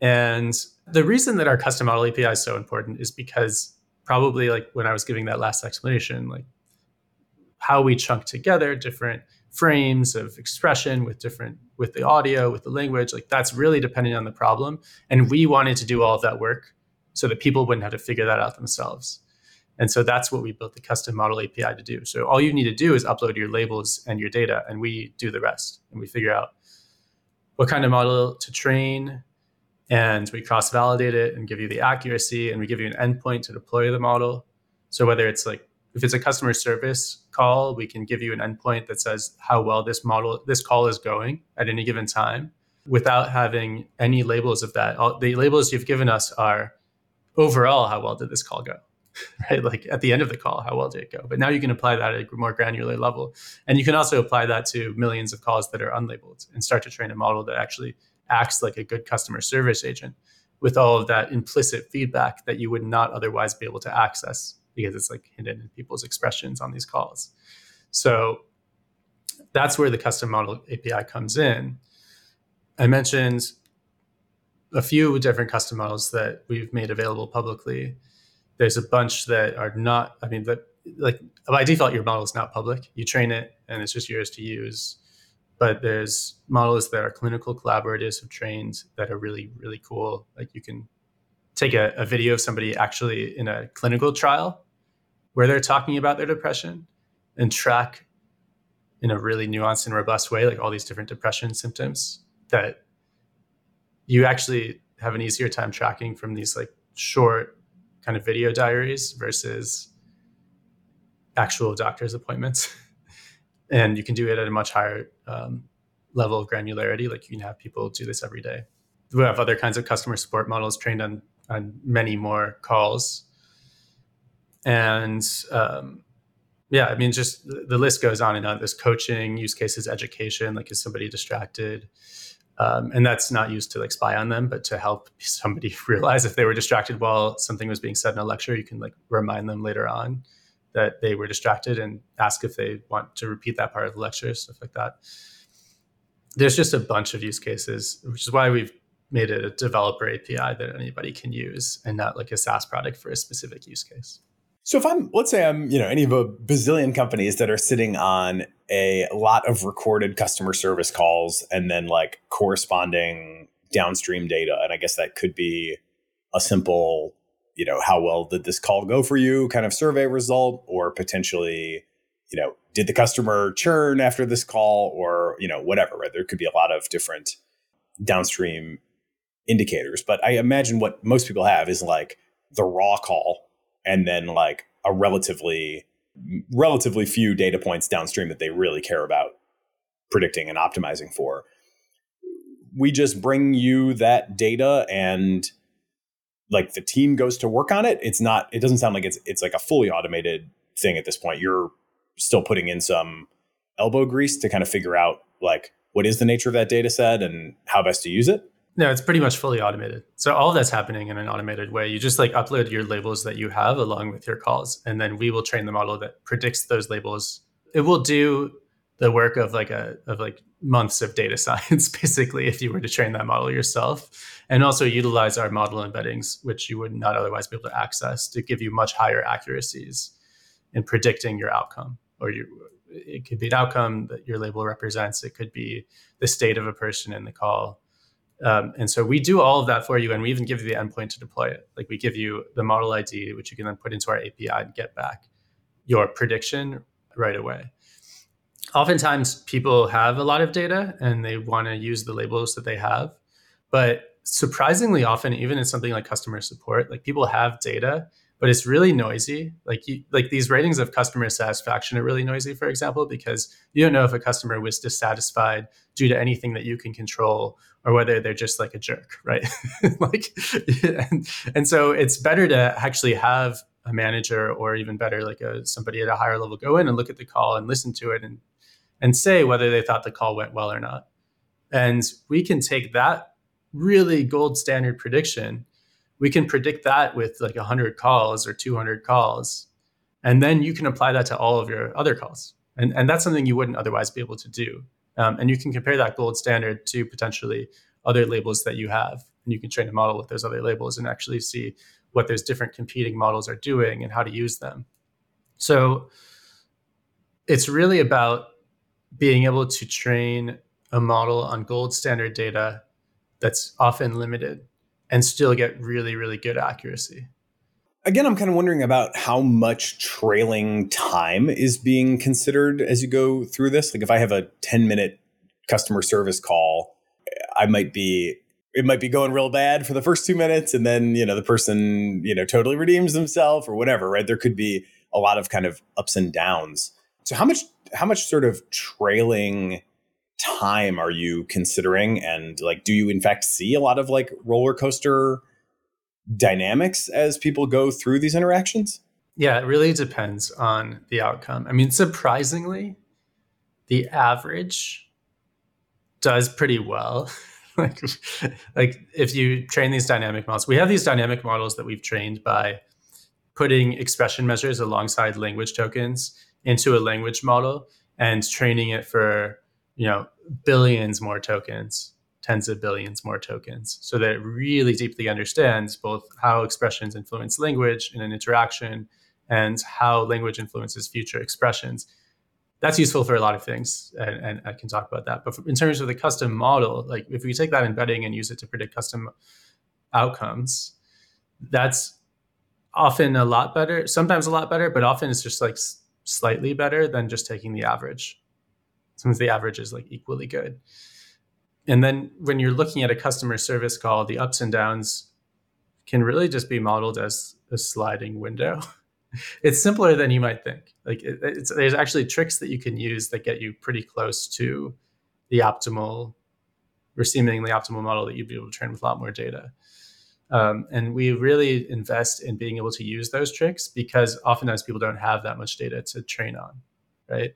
Speaker 1: And the reason that our custom model api is so important is because probably like when i was giving that last explanation like how we chunk together different frames of expression with different with the audio with the language like that's really depending on the problem and we wanted to do all of that work so that people wouldn't have to figure that out themselves and so that's what we built the custom model API to do. So all you need to do is upload your labels and your data, and we do the rest. And we figure out what kind of model to train, and we cross validate it and give you the accuracy, and we give you an endpoint to deploy the model. So whether it's like if it's a customer service call, we can give you an endpoint that says how well this model, this call is going at any given time without having any labels of that. All, the labels you've given us are overall, how well did this call go? right? Like at the end of the call, how well did it go? But now you can apply that at a more granular level. And you can also apply that to millions of calls that are unlabeled and start to train a model that actually acts like a good customer service agent with all of that implicit feedback that you would not otherwise be able to access because it's like hidden in people's expressions on these calls. So that's where the custom model API comes in. I mentioned a few different custom models that we've made available publicly. There's a bunch that are not. I mean, that like by default, your model is not public. You train it, and it's just yours to use. But there's models that are clinical collaborators have trained that are really really cool. Like you can take a, a video of somebody actually in a clinical trial where they're talking about their depression and track in a really nuanced and robust way, like all these different depression symptoms that you actually have an easier time tracking from these like short kind of video diaries versus actual doctor's appointments. and you can do it at a much higher um, level of granularity. Like you can have people do this every day. We have other kinds of customer support models trained on on many more calls. And um, yeah, I mean, just the list goes on and on. There's coaching, use cases, education. Like, is somebody distracted? Um, and that's not used to like spy on them, but to help somebody realize if they were distracted while something was being said in a lecture, you can like remind them later on that they were distracted and ask if they want to repeat that part of the lecture, stuff like that. There's just a bunch of use cases, which is why we've made it a developer API that anybody can use and not like a SaaS product for a specific use case.
Speaker 3: So if I'm, let's say I'm, you know, any of a bazillion companies that are sitting on a lot of recorded customer service calls and then like corresponding downstream data, and I guess that could be a simple, you know, how well did this call go for you kind of survey result, or potentially, you know, did the customer churn after this call, or you know, whatever. Right? There could be a lot of different downstream indicators. But I imagine what most people have is like the raw call and then like a relatively relatively few data points downstream that they really care about predicting and optimizing for. We just bring you that data and like the team goes to work on it. It's not it doesn't sound like it's it's like a fully automated thing at this point. You're still putting in some elbow grease to kind of figure out like what is the nature of that data set and how best to use it.
Speaker 1: No, it's pretty much fully automated. So all that's happening in an automated way. You just like upload your labels that you have along with your calls, and then we will train the model that predicts those labels. It will do the work of like a of like months of data science, basically, if you were to train that model yourself, and also utilize our model embeddings, which you would not otherwise be able to access, to give you much higher accuracies in predicting your outcome or your it could be an outcome that your label represents. It could be the state of a person in the call um, and so we do all of that for you, and we even give you the endpoint to deploy it. Like we give you the model ID, which you can then put into our API and get back your prediction right away. Oftentimes, people have a lot of data and they want to use the labels that they have, but surprisingly often, even in something like customer support, like people have data but it's really noisy. Like you, like these ratings of customer satisfaction are really noisy, for example, because you don't know if a customer was dissatisfied due to anything that you can control or whether they're just like a jerk, right? like, and, and so it's better to actually have a manager or even better, like a, somebody at a higher level go in and look at the call and listen to it and and say whether they thought the call went well or not. And we can take that really gold standard prediction we can predict that with like 100 calls or 200 calls and then you can apply that to all of your other calls and, and that's something you wouldn't otherwise be able to do um, and you can compare that gold standard to potentially other labels that you have and you can train a model with those other labels and actually see what those different competing models are doing and how to use them so it's really about being able to train a model on gold standard data that's often limited and still get really, really good accuracy.
Speaker 3: Again, I'm kind of wondering about how much trailing time is being considered as you go through this. Like if I have a 10 minute customer service call, I might be it might be going real bad for the first two minutes and then you know the person you know totally redeems themselves or whatever right? There could be a lot of kind of ups and downs. So how much how much sort of trailing time are you considering? And like do you in fact see a lot of like roller coaster dynamics as people go through these interactions?
Speaker 1: Yeah it really depends on the outcome. I mean surprisingly the average does pretty well. Like like if you train these dynamic models we have these dynamic models that we've trained by putting expression measures alongside language tokens into a language model and training it for you know billions more tokens tens of billions more tokens so that it really deeply understands both how expressions influence language in an interaction and how language influences future expressions. That's useful for a lot of things, and, and I can talk about that. But in terms of the custom model, like if we take that embedding and use it to predict custom outcomes, that's often a lot better, sometimes a lot better, but often it's just like slightly better than just taking the average. Sometimes the average is like equally good. And then when you're looking at a customer service call, the ups and downs can really just be modeled as a sliding window. it's simpler than you might think. Like it, there's actually tricks that you can use that get you pretty close to the optimal or seemingly optimal model that you'd be able to train with a lot more data. Um, and we really invest in being able to use those tricks because oftentimes people don't have that much data to train on, right?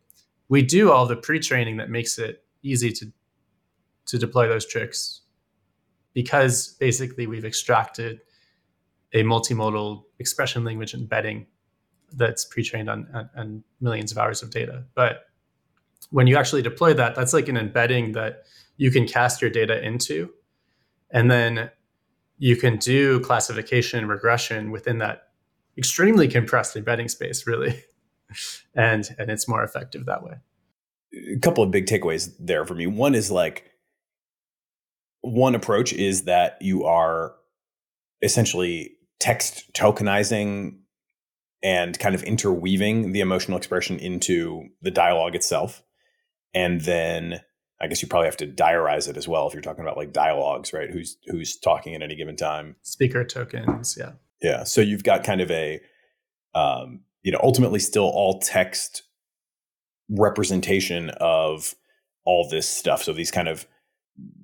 Speaker 1: We do all the pre-training that makes it easy to to deploy those tricks because basically we've extracted a multimodal expression language embedding that's pre-trained on, on, on, millions of hours of data. But when you actually deploy that, that's like an embedding that you can cast your data into, and then you can do classification and regression within that extremely compressed embedding space, really, and and it's more effective that way.
Speaker 3: A couple of big takeaways there for me. One is like one approach is that you are essentially text tokenizing and kind of interweaving the emotional expression into the dialogue itself. And then I guess you probably have to diarize it as well if you're talking about like dialogues, right? Who's who's talking at any given time.
Speaker 1: Speaker tokens, yeah.
Speaker 3: Yeah. So you've got kind of a um, you know, ultimately still all text representation of all this stuff. So these kind of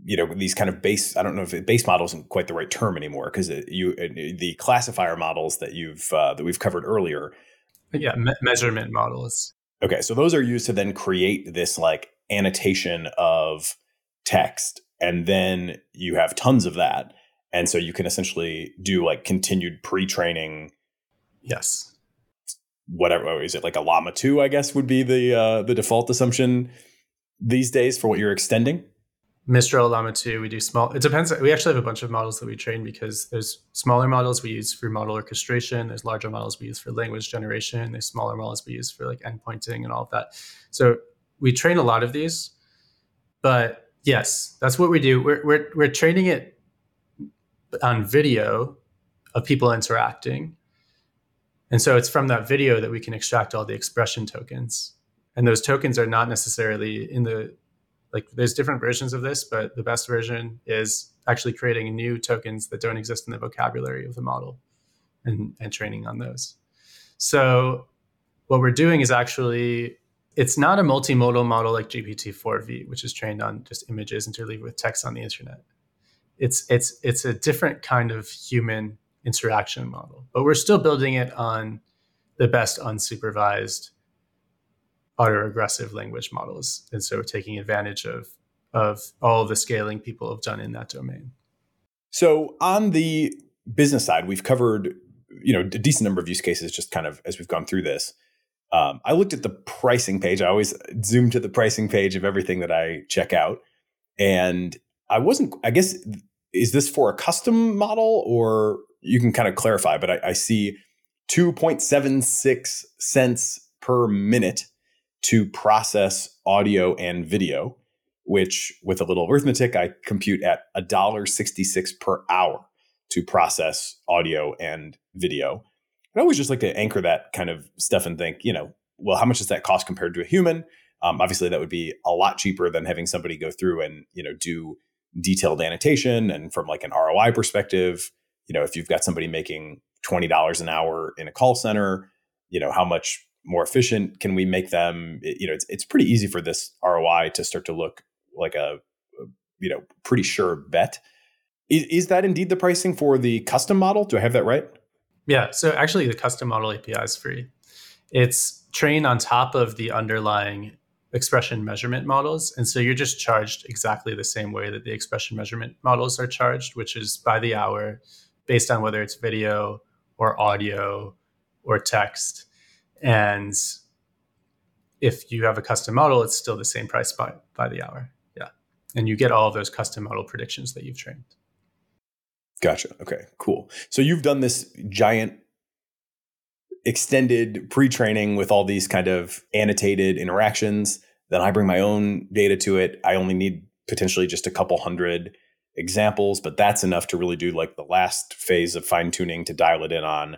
Speaker 3: you know these kind of base i don't know if base model isn't quite the right term anymore because you the classifier models that you've uh, that we've covered earlier
Speaker 1: yeah me- measurement models
Speaker 3: okay so those are used to then create this like annotation of text and then you have tons of that and so you can essentially do like continued pre-training
Speaker 1: yes.
Speaker 3: whatever is it like a llama 2 i guess would be the uh, the default assumption these days for what you're extending
Speaker 1: Mistral Llama 2, we do small. It depends. We actually have a bunch of models that we train because there's smaller models we use for model orchestration. There's larger models we use for language generation. There's smaller models we use for like endpointing and all of that. So we train a lot of these. But yes, that's what we do. We're, we're, we're training it on video of people interacting. And so it's from that video that we can extract all the expression tokens. And those tokens are not necessarily in the like there's different versions of this, but the best version is actually creating new tokens that don't exist in the vocabulary of the model and, and training on those. So what we're doing is actually it's not a multimodal model like GPT-4v, which is trained on just images interleaved with text on the internet. It's it's it's a different kind of human interaction model, but we're still building it on the best unsupervised autoregressive language models. And so taking advantage of, of all the scaling people have done in that domain.
Speaker 3: So on the business side, we've covered, you know, a decent number of use cases just kind of as we've gone through this. Um, I looked at the pricing page. I always zoom to the pricing page of everything that I check out. And I wasn't, I guess, is this for a custom model or you can kind of clarify, but I, I see 2.76 cents per minute to process audio and video, which with a little arithmetic, I compute at $1.66 per hour to process audio and video. I always just like to anchor that kind of stuff and think, you know, well, how much does that cost compared to a human? Um, obviously, that would be a lot cheaper than having somebody go through and you know do detailed annotation. And from like an ROI perspective, you know, if you've got somebody making twenty dollars an hour in a call center, you know, how much more efficient? Can we make them? You know, it's it's pretty easy for this ROI to start to look like a, you know pretty sure bet. Is, is that indeed the pricing for the custom model? Do I have that right?
Speaker 1: Yeah. So actually, the custom model API is free. It's trained on top of the underlying expression measurement models. And so you're just charged exactly the same way that the expression measurement models are charged, which is by the hour based on whether it's video or audio or text. And if you have a custom model, it's still the same price by, by the hour. Yeah. and you get all those custom model predictions that you've trained.
Speaker 3: Gotcha. Okay, cool. So you've done this giant extended pre-training with all these kind of annotated interactions. Then I bring my own data to it. I only need potentially just a couple hundred examples, but that's enough to really do like the last phase of fine tuning to dial it in on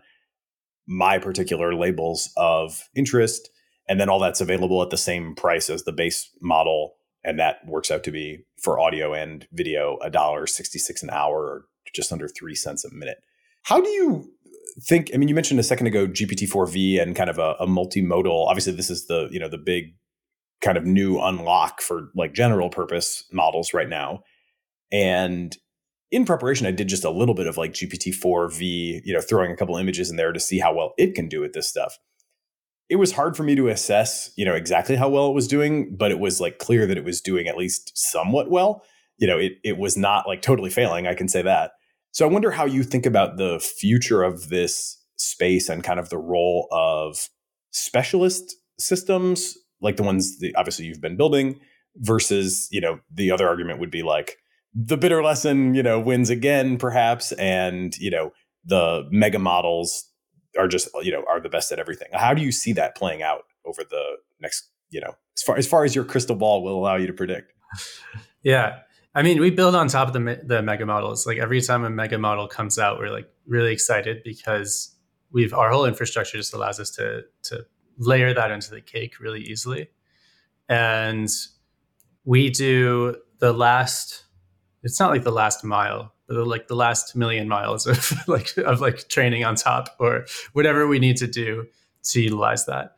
Speaker 3: my particular labels of interest. And then all that's available at the same price as the base model. And that works out to be for audio and video a dollar 66 an hour or just under three cents a minute. How do you think? I mean, you mentioned a second ago GPT-4V and kind of a, a multimodal. Obviously, this is the you know the big kind of new unlock for like general purpose models right now. And in preparation, I did just a little bit of like GPT-4V, you know, throwing a couple images in there to see how well it can do with this stuff. It was hard for me to assess, you know, exactly how well it was doing, but it was like clear that it was doing at least somewhat well. You know, it it was not like totally failing, I can say that. So I wonder how you think about the future of this space and kind of the role of specialist systems like the ones that obviously you've been building versus, you know, the other argument would be like the bitter lesson, you know, wins again, perhaps, and you know the mega models are just you know are the best at everything. How do you see that playing out over the next you know as far as far as your crystal ball will allow you to predict?
Speaker 1: Yeah, I mean, we build on top of the the mega models. Like every time a mega model comes out, we're like really excited because we've our whole infrastructure just allows us to to layer that into the cake really easily, and we do the last it's not like the last mile, but like the last million miles of like of like training on top or whatever we need to do to utilize that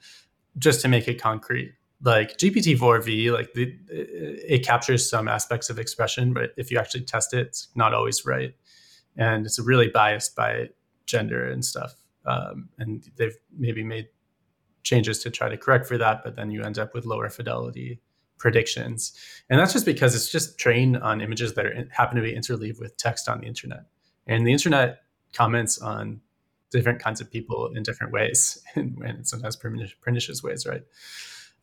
Speaker 1: just to make it concrete. Like GPT-4V, like the, it captures some aspects of expression, but if you actually test it, it's not always right, and it's really biased by gender and stuff. Um, and they've maybe made changes to try to correct for that, but then you end up with lower fidelity predictions. And that's just because it's just trained on images that are, happen to be interleaved with text on the internet. And the internet comments on different kinds of people in different ways and, and sometimes pernicious ways, right?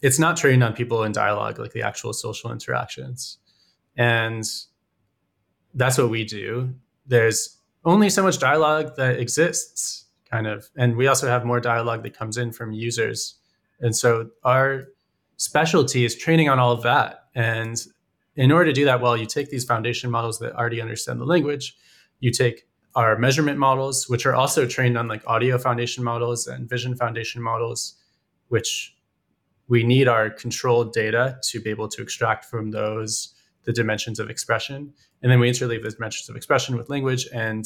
Speaker 1: It's not trained on people in dialogue, like the actual social interactions. And that's what we do. There's only so much dialogue that exists, kind of. And we also have more dialogue that comes in from users. And so our specialty is training on all of that. And in order to do that well, you take these foundation models that already understand the language, you take our measurement models, which are also trained on like audio foundation models and vision foundation models, which we need our controlled data to be able to extract from those the dimensions of expression. And then we interleave those dimensions of expression with language, and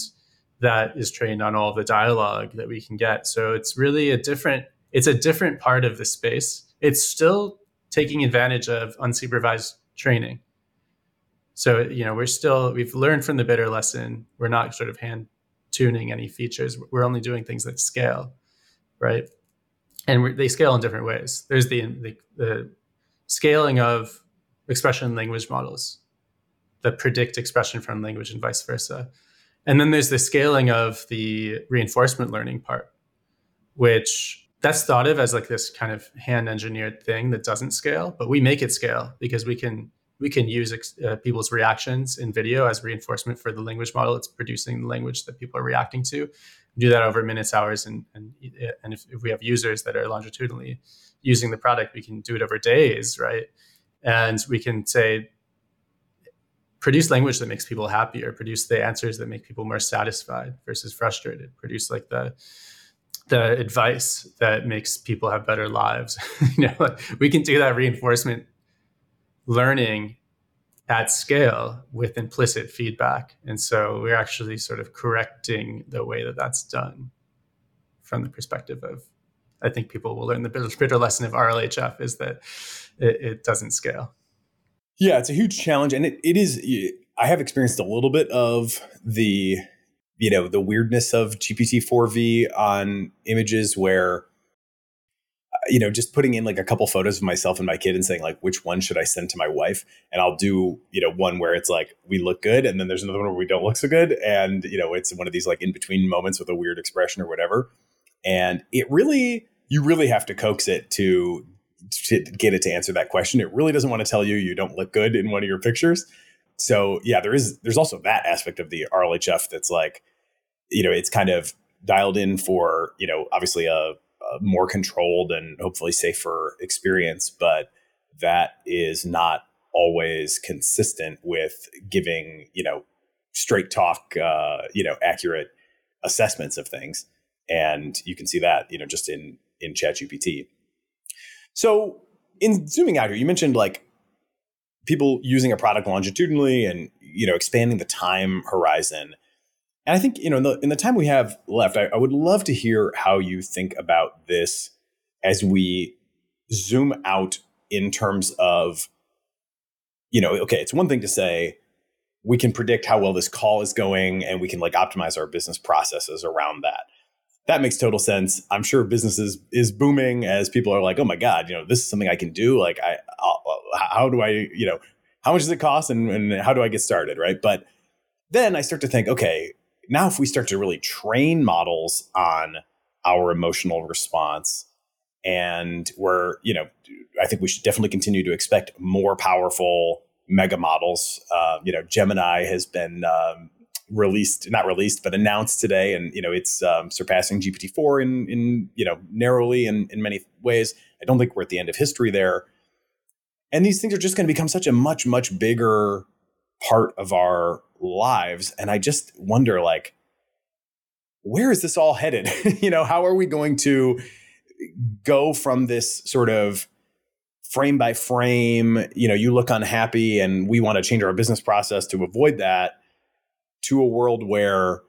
Speaker 1: that is trained on all the dialogue that we can get. So it's really a different, it's a different part of the space. It's still taking advantage of unsupervised training. So, you know, we're still, we've learned from the bitter lesson. We're not sort of hand tuning any features. We're only doing things that scale, right? And they scale in different ways. There's the, the, the scaling of expression language models that predict expression from language and vice versa. And then there's the scaling of the reinforcement learning part, which that's thought of as like this kind of hand engineered thing that doesn't scale, but we make it scale because we can we can use uh, people's reactions in video as reinforcement for the language model. It's producing the language that people are reacting to. do that over minutes, hours, and and and if, if we have users that are longitudinally using the product, we can do it over days, right? And we can say produce language that makes people happier, produce the answers that make people more satisfied versus frustrated, produce like the the advice that makes people have better lives. you know, we can do that reinforcement learning at scale with implicit feedback. And so we're actually sort of correcting the way that that's done from the perspective of, I think people will learn the bitter lesson of RLHF is that it, it doesn't scale.
Speaker 3: Yeah, it's a huge challenge. And it, it is, I have experienced a little bit of the you know the weirdness of GPT-4V on images where uh, you know just putting in like a couple photos of myself and my kid and saying like which one should I send to my wife and I'll do you know one where it's like we look good and then there's another one where we don't look so good and you know it's one of these like in between moments with a weird expression or whatever and it really you really have to coax it to to get it to answer that question. It really doesn't want to tell you you don't look good in one of your pictures. So yeah, there is there's also that aspect of the RLHF that's like, you know, it's kind of dialed in for you know obviously a, a more controlled and hopefully safer experience, but that is not always consistent with giving you know straight talk, uh, you know, accurate assessments of things. And you can see that, you know, just in in ChatGPT. So in zooming out here, you mentioned like people using a product longitudinally and you know expanding the time horizon. And I think you know in the in the time we have left, I, I would love to hear how you think about this as we zoom out in terms of you know okay it's one thing to say we can predict how well this call is going and we can like optimize our business processes around that. That makes total sense. I'm sure business is, booming as people are like oh my god you know this is something i can do. Like i how do i you know how much does it cost and, and how do i get started right but then i start to think okay now if we start to really train models on our emotional response and we're you know i think we should definitely continue to expect more powerful mega models. Uh, you know, Gemini has been um, released, not released, but announced today, and you know it's um, surpassing GPT four in in you know narrowly in in many ways. I don't think we're at the end of history there, and these things are just going to become such a much much bigger part of our lives, and I just wonder like. Where is this all headed? you know, how are we going to go from this sort of frame by frame, you know, you look unhappy and we want to change our business process to avoid that to a world where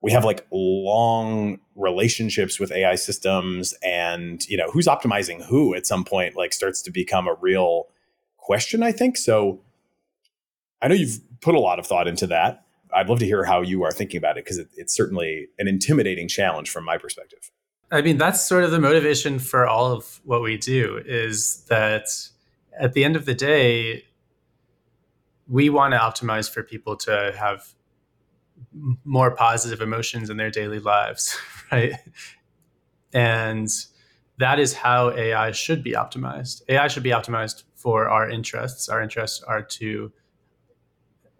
Speaker 3: we have like long relationships with AI systems and, you know, who's optimizing who at some point like starts to become a real question, I think. So I know you've put a lot of thought into that. I'd love to hear how you are thinking about it because it, it's certainly an intimidating challenge from my perspective.
Speaker 1: I mean, that's sort of the motivation for all of what we do is that at the end of the day, we want to optimize for people to have more positive emotions in their daily lives, right? And that is how AI should be optimized. AI should be optimized for our interests. Our interests are to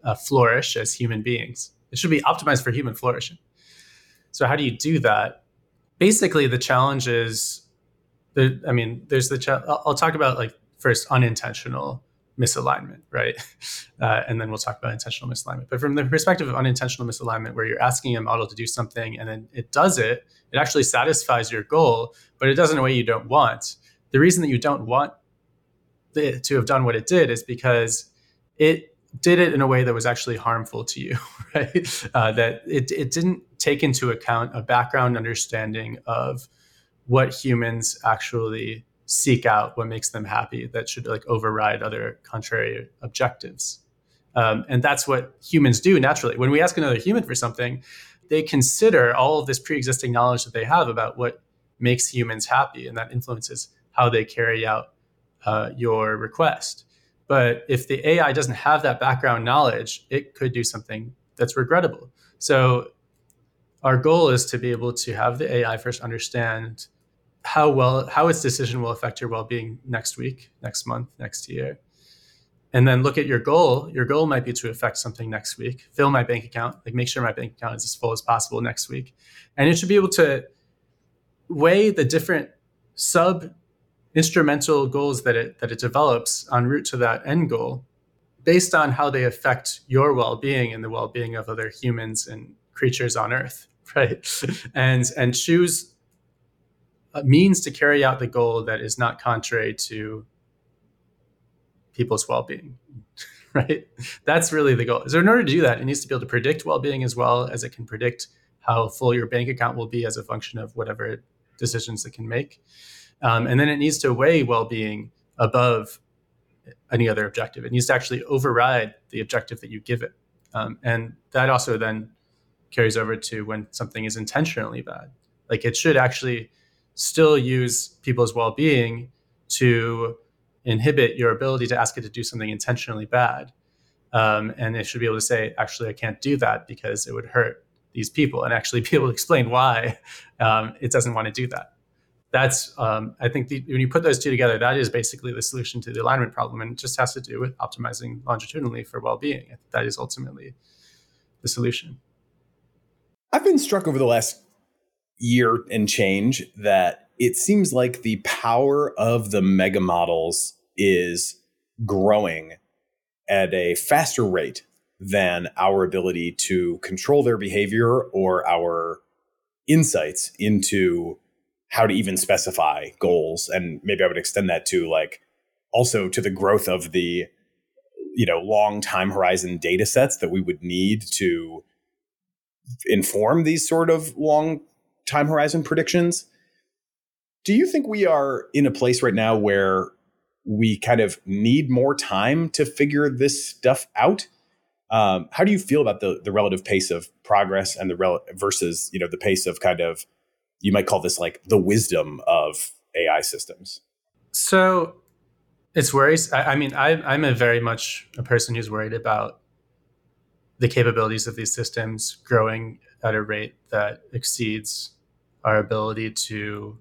Speaker 1: uh, flourish as human beings. It should be optimized for human flourishing. So, how do you do that? basically the challenge is the, I mean, there's the, I'll talk about like first unintentional misalignment, right? Uh, and then we'll talk about intentional misalignment. But from the perspective of unintentional misalignment, where you're asking a model to do something and then it does it, it actually satisfies your goal, but it does in a way you don't want. The reason that you don't want to have done what it did is because it did it in a way that was actually harmful to you, right? Uh, that it, it didn't take into account a background understanding of what humans actually seek out, what makes them happy, that should like override other contrary objectives. Um, and that's what humans do naturally. When we ask another human for something, they consider all of this pre-existing knowledge that they have about what makes humans happy, and that influences how they carry out uh, your request. But if the AI doesn't have that background knowledge, it could do something that's regrettable. So our goal is to be able to have the AI first understand how well how its decision will affect your well-being next week, next month, next year. And then look at your goal. Your goal might be to affect something next week. Fill my bank account, like make sure my bank account is as full as possible next week. And it should be able to weigh the different sub instrumental goals that it that it develops en route to that end goal based on how they affect your well-being and the well-being of other humans and creatures on earth right? And and choose a means to carry out the goal that is not contrary to people's well-being right? That's really the goal. So in order to do that it needs to be able to predict well-being as well as it can predict how full your bank account will be as a function of whatever decisions it can make um, and then it needs to weigh well-being above any other objective. It needs to actually override the objective that you give it. Um, and that also then carries over to when something is intentionally bad. Like it should actually still use people's well-being to inhibit your ability to ask it to do something intentionally bad. Um, and it should be able to say, actually, I can't do that because it would hurt these people, and actually be able to explain why um, it doesn't want to do that that's um, I think the, when you put those two together, that is basically the solution to the alignment problem, and it just has to do with optimizing longitudinally for well-being. That is ultimately the solution.
Speaker 3: I've been struck over the last year and change that it seems like the power of the mega models is growing at a faster rate than our ability to control their behavior or our insights into how to even specify goals. And maybe i would extend that to like also to the growth of the you know long time horizon data sets that we would need to inform these sort of long time horizon predictions. Do you think we are in a place right now where we kind of need more time to figure this stuff out? Um, how do you feel about the the relative pace of progress and the rel- versus you know the pace of kind of you might call this like the wisdom of AI systems?
Speaker 1: So it's worries. I, I mean, I, I'm a very much a person who's worried about the capabilities of these systems growing at a rate that exceeds our ability to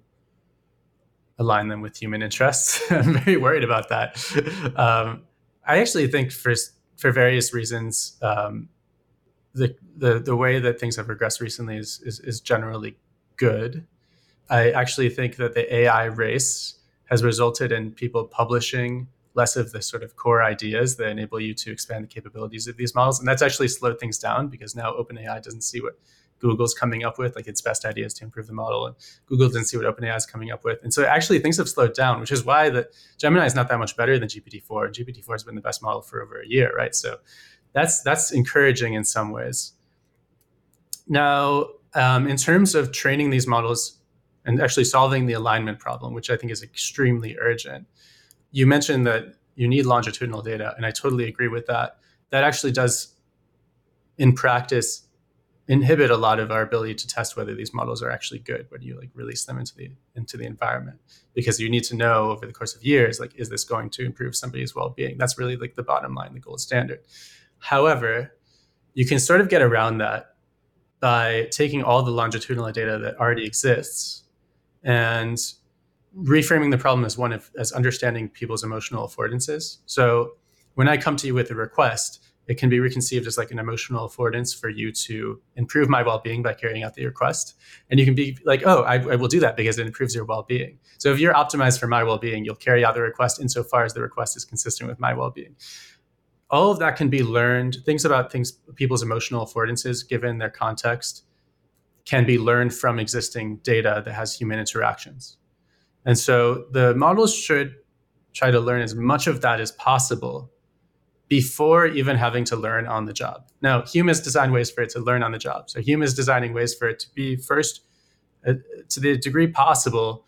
Speaker 1: align them with human interests. I'm very worried about that. Um, I actually think for for various reasons, um, the, the the way that things have progressed recently is, is, is generally good. I actually think that the AI race has resulted in people publishing less of the sort of core ideas that enable you to expand the capabilities of these models. And that's actually slowed things down because now OpenAI doesn't see what Google's coming up with, like its best ideas to improve the model. And Google didn't see what OpenAI is coming up with. And so actually things have slowed down, which is why the Gemini is not that much better than GPT-4. And GPT-4 has been the best model for over a year, right? So that's that's encouraging in some ways. Now, um, in terms of training these models and actually solving the alignment problem, which I think is extremely urgent, you mentioned that you need longitudinal data, and I totally agree with that. That actually does, in practice, inhibit a lot of our ability to test whether these models are actually good when you like release them into the into the environment. Because you need to know over the course of years like is this going to improve somebody's well-being? That's really like the bottom line the gold standard. However you can sort of get around that by taking all the longitudinal data that already exists and reframing the problem as one of as understanding people's emotional affordances. So when i come to you with a request it can be reconceived as like an emotional affordance for you to improve my well-being by carrying out the request. And you can be like oh I, I, will do that because it improves your well-being. So if you're optimized for my well-being you'll carry out the request insofar as the request is consistent with my well-being all of that can be learned things about things people's emotional affordances given their context can be learned from existing data that has human interactions and so the models should try to learn as much of that as possible before even having to learn on the job. Now, humans design ways for it to learn on the job. So humans designing ways for it to be first, uh, to the degree possible,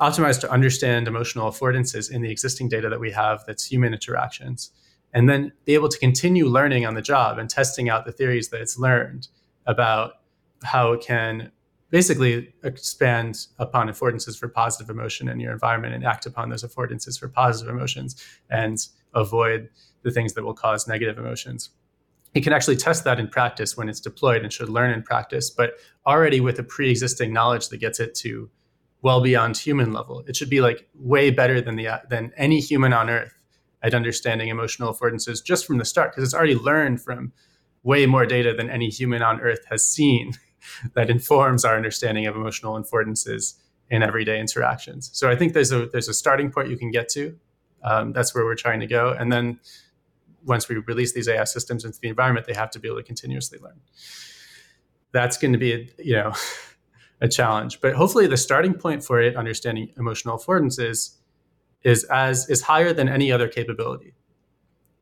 Speaker 1: optimized to understand emotional affordances in the existing data that we have that's human interactions, and then be able to continue learning on the job and testing out the theories that it's learned about how it can basically expand upon affordances for positive emotion in your environment and act upon those affordances for positive emotions and avoid the things that will cause negative emotions. It can actually test that in practice when it's deployed and should learn in practice, but already with a pre existing knowledge that gets it to well beyond human level. It should be like way better than the than any human on earth at understanding emotional affordances just from the start because it's already learned from way more data than any human on earth has seen that informs our understanding of emotional affordances in everyday interactions. So I think there's a there's a starting point you can get to. Um, that's where we're trying to go, and then once we release these AI systems into the environment, they have to be able to continuously learn. That's going to be, a, you know, a challenge. But hopefully, the starting point for it, understanding emotional affordances, is as is higher than any other capability.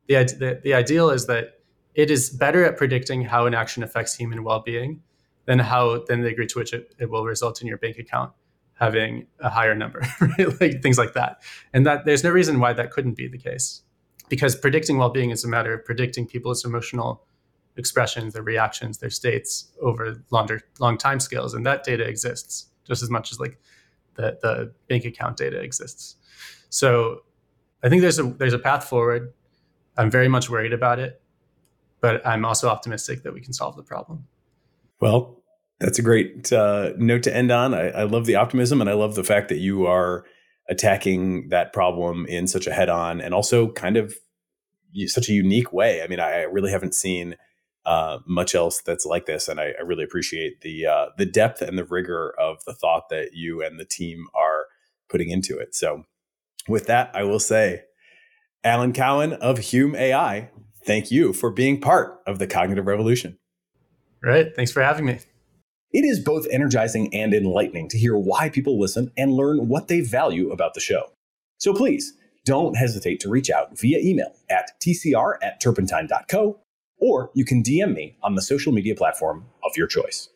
Speaker 1: The, the, the ideal is that it is better at predicting how an action affects human well-being than how than the degree to which it, it will result in your bank account having a higher number, right? like things like that. And that there's no reason why that couldn't be the case because predicting well-being is a matter of predicting people's emotional expressions, their reactions, their states over longer long time scales, and that data exists just as much as like the the bank account data exists. So I think there's a there's a path forward. I'm very much worried about it, but I'm also optimistic that we can solve the problem.
Speaker 3: Well, That's a great uh, note to end on. I, I love the optimism and I love the fact that you are attacking that problem in such a head on and also kind of such a unique way. I mean, I really haven't seen uh, much else that's like this, and I, I really appreciate the uh, the depth and the rigor of the thought that you and the team are putting into it. So, with that, I will say, Alan Cowen of Hume AI, thank you for being part of the cognitive revolution.
Speaker 1: Right. Thanks for having me.
Speaker 3: It is both energizing and enlightening to hear why people listen and learn what they value about the show. So please don't hesitate to reach out via email at tcr at turpentine.co, or you can DM me on the social media platform of your choice.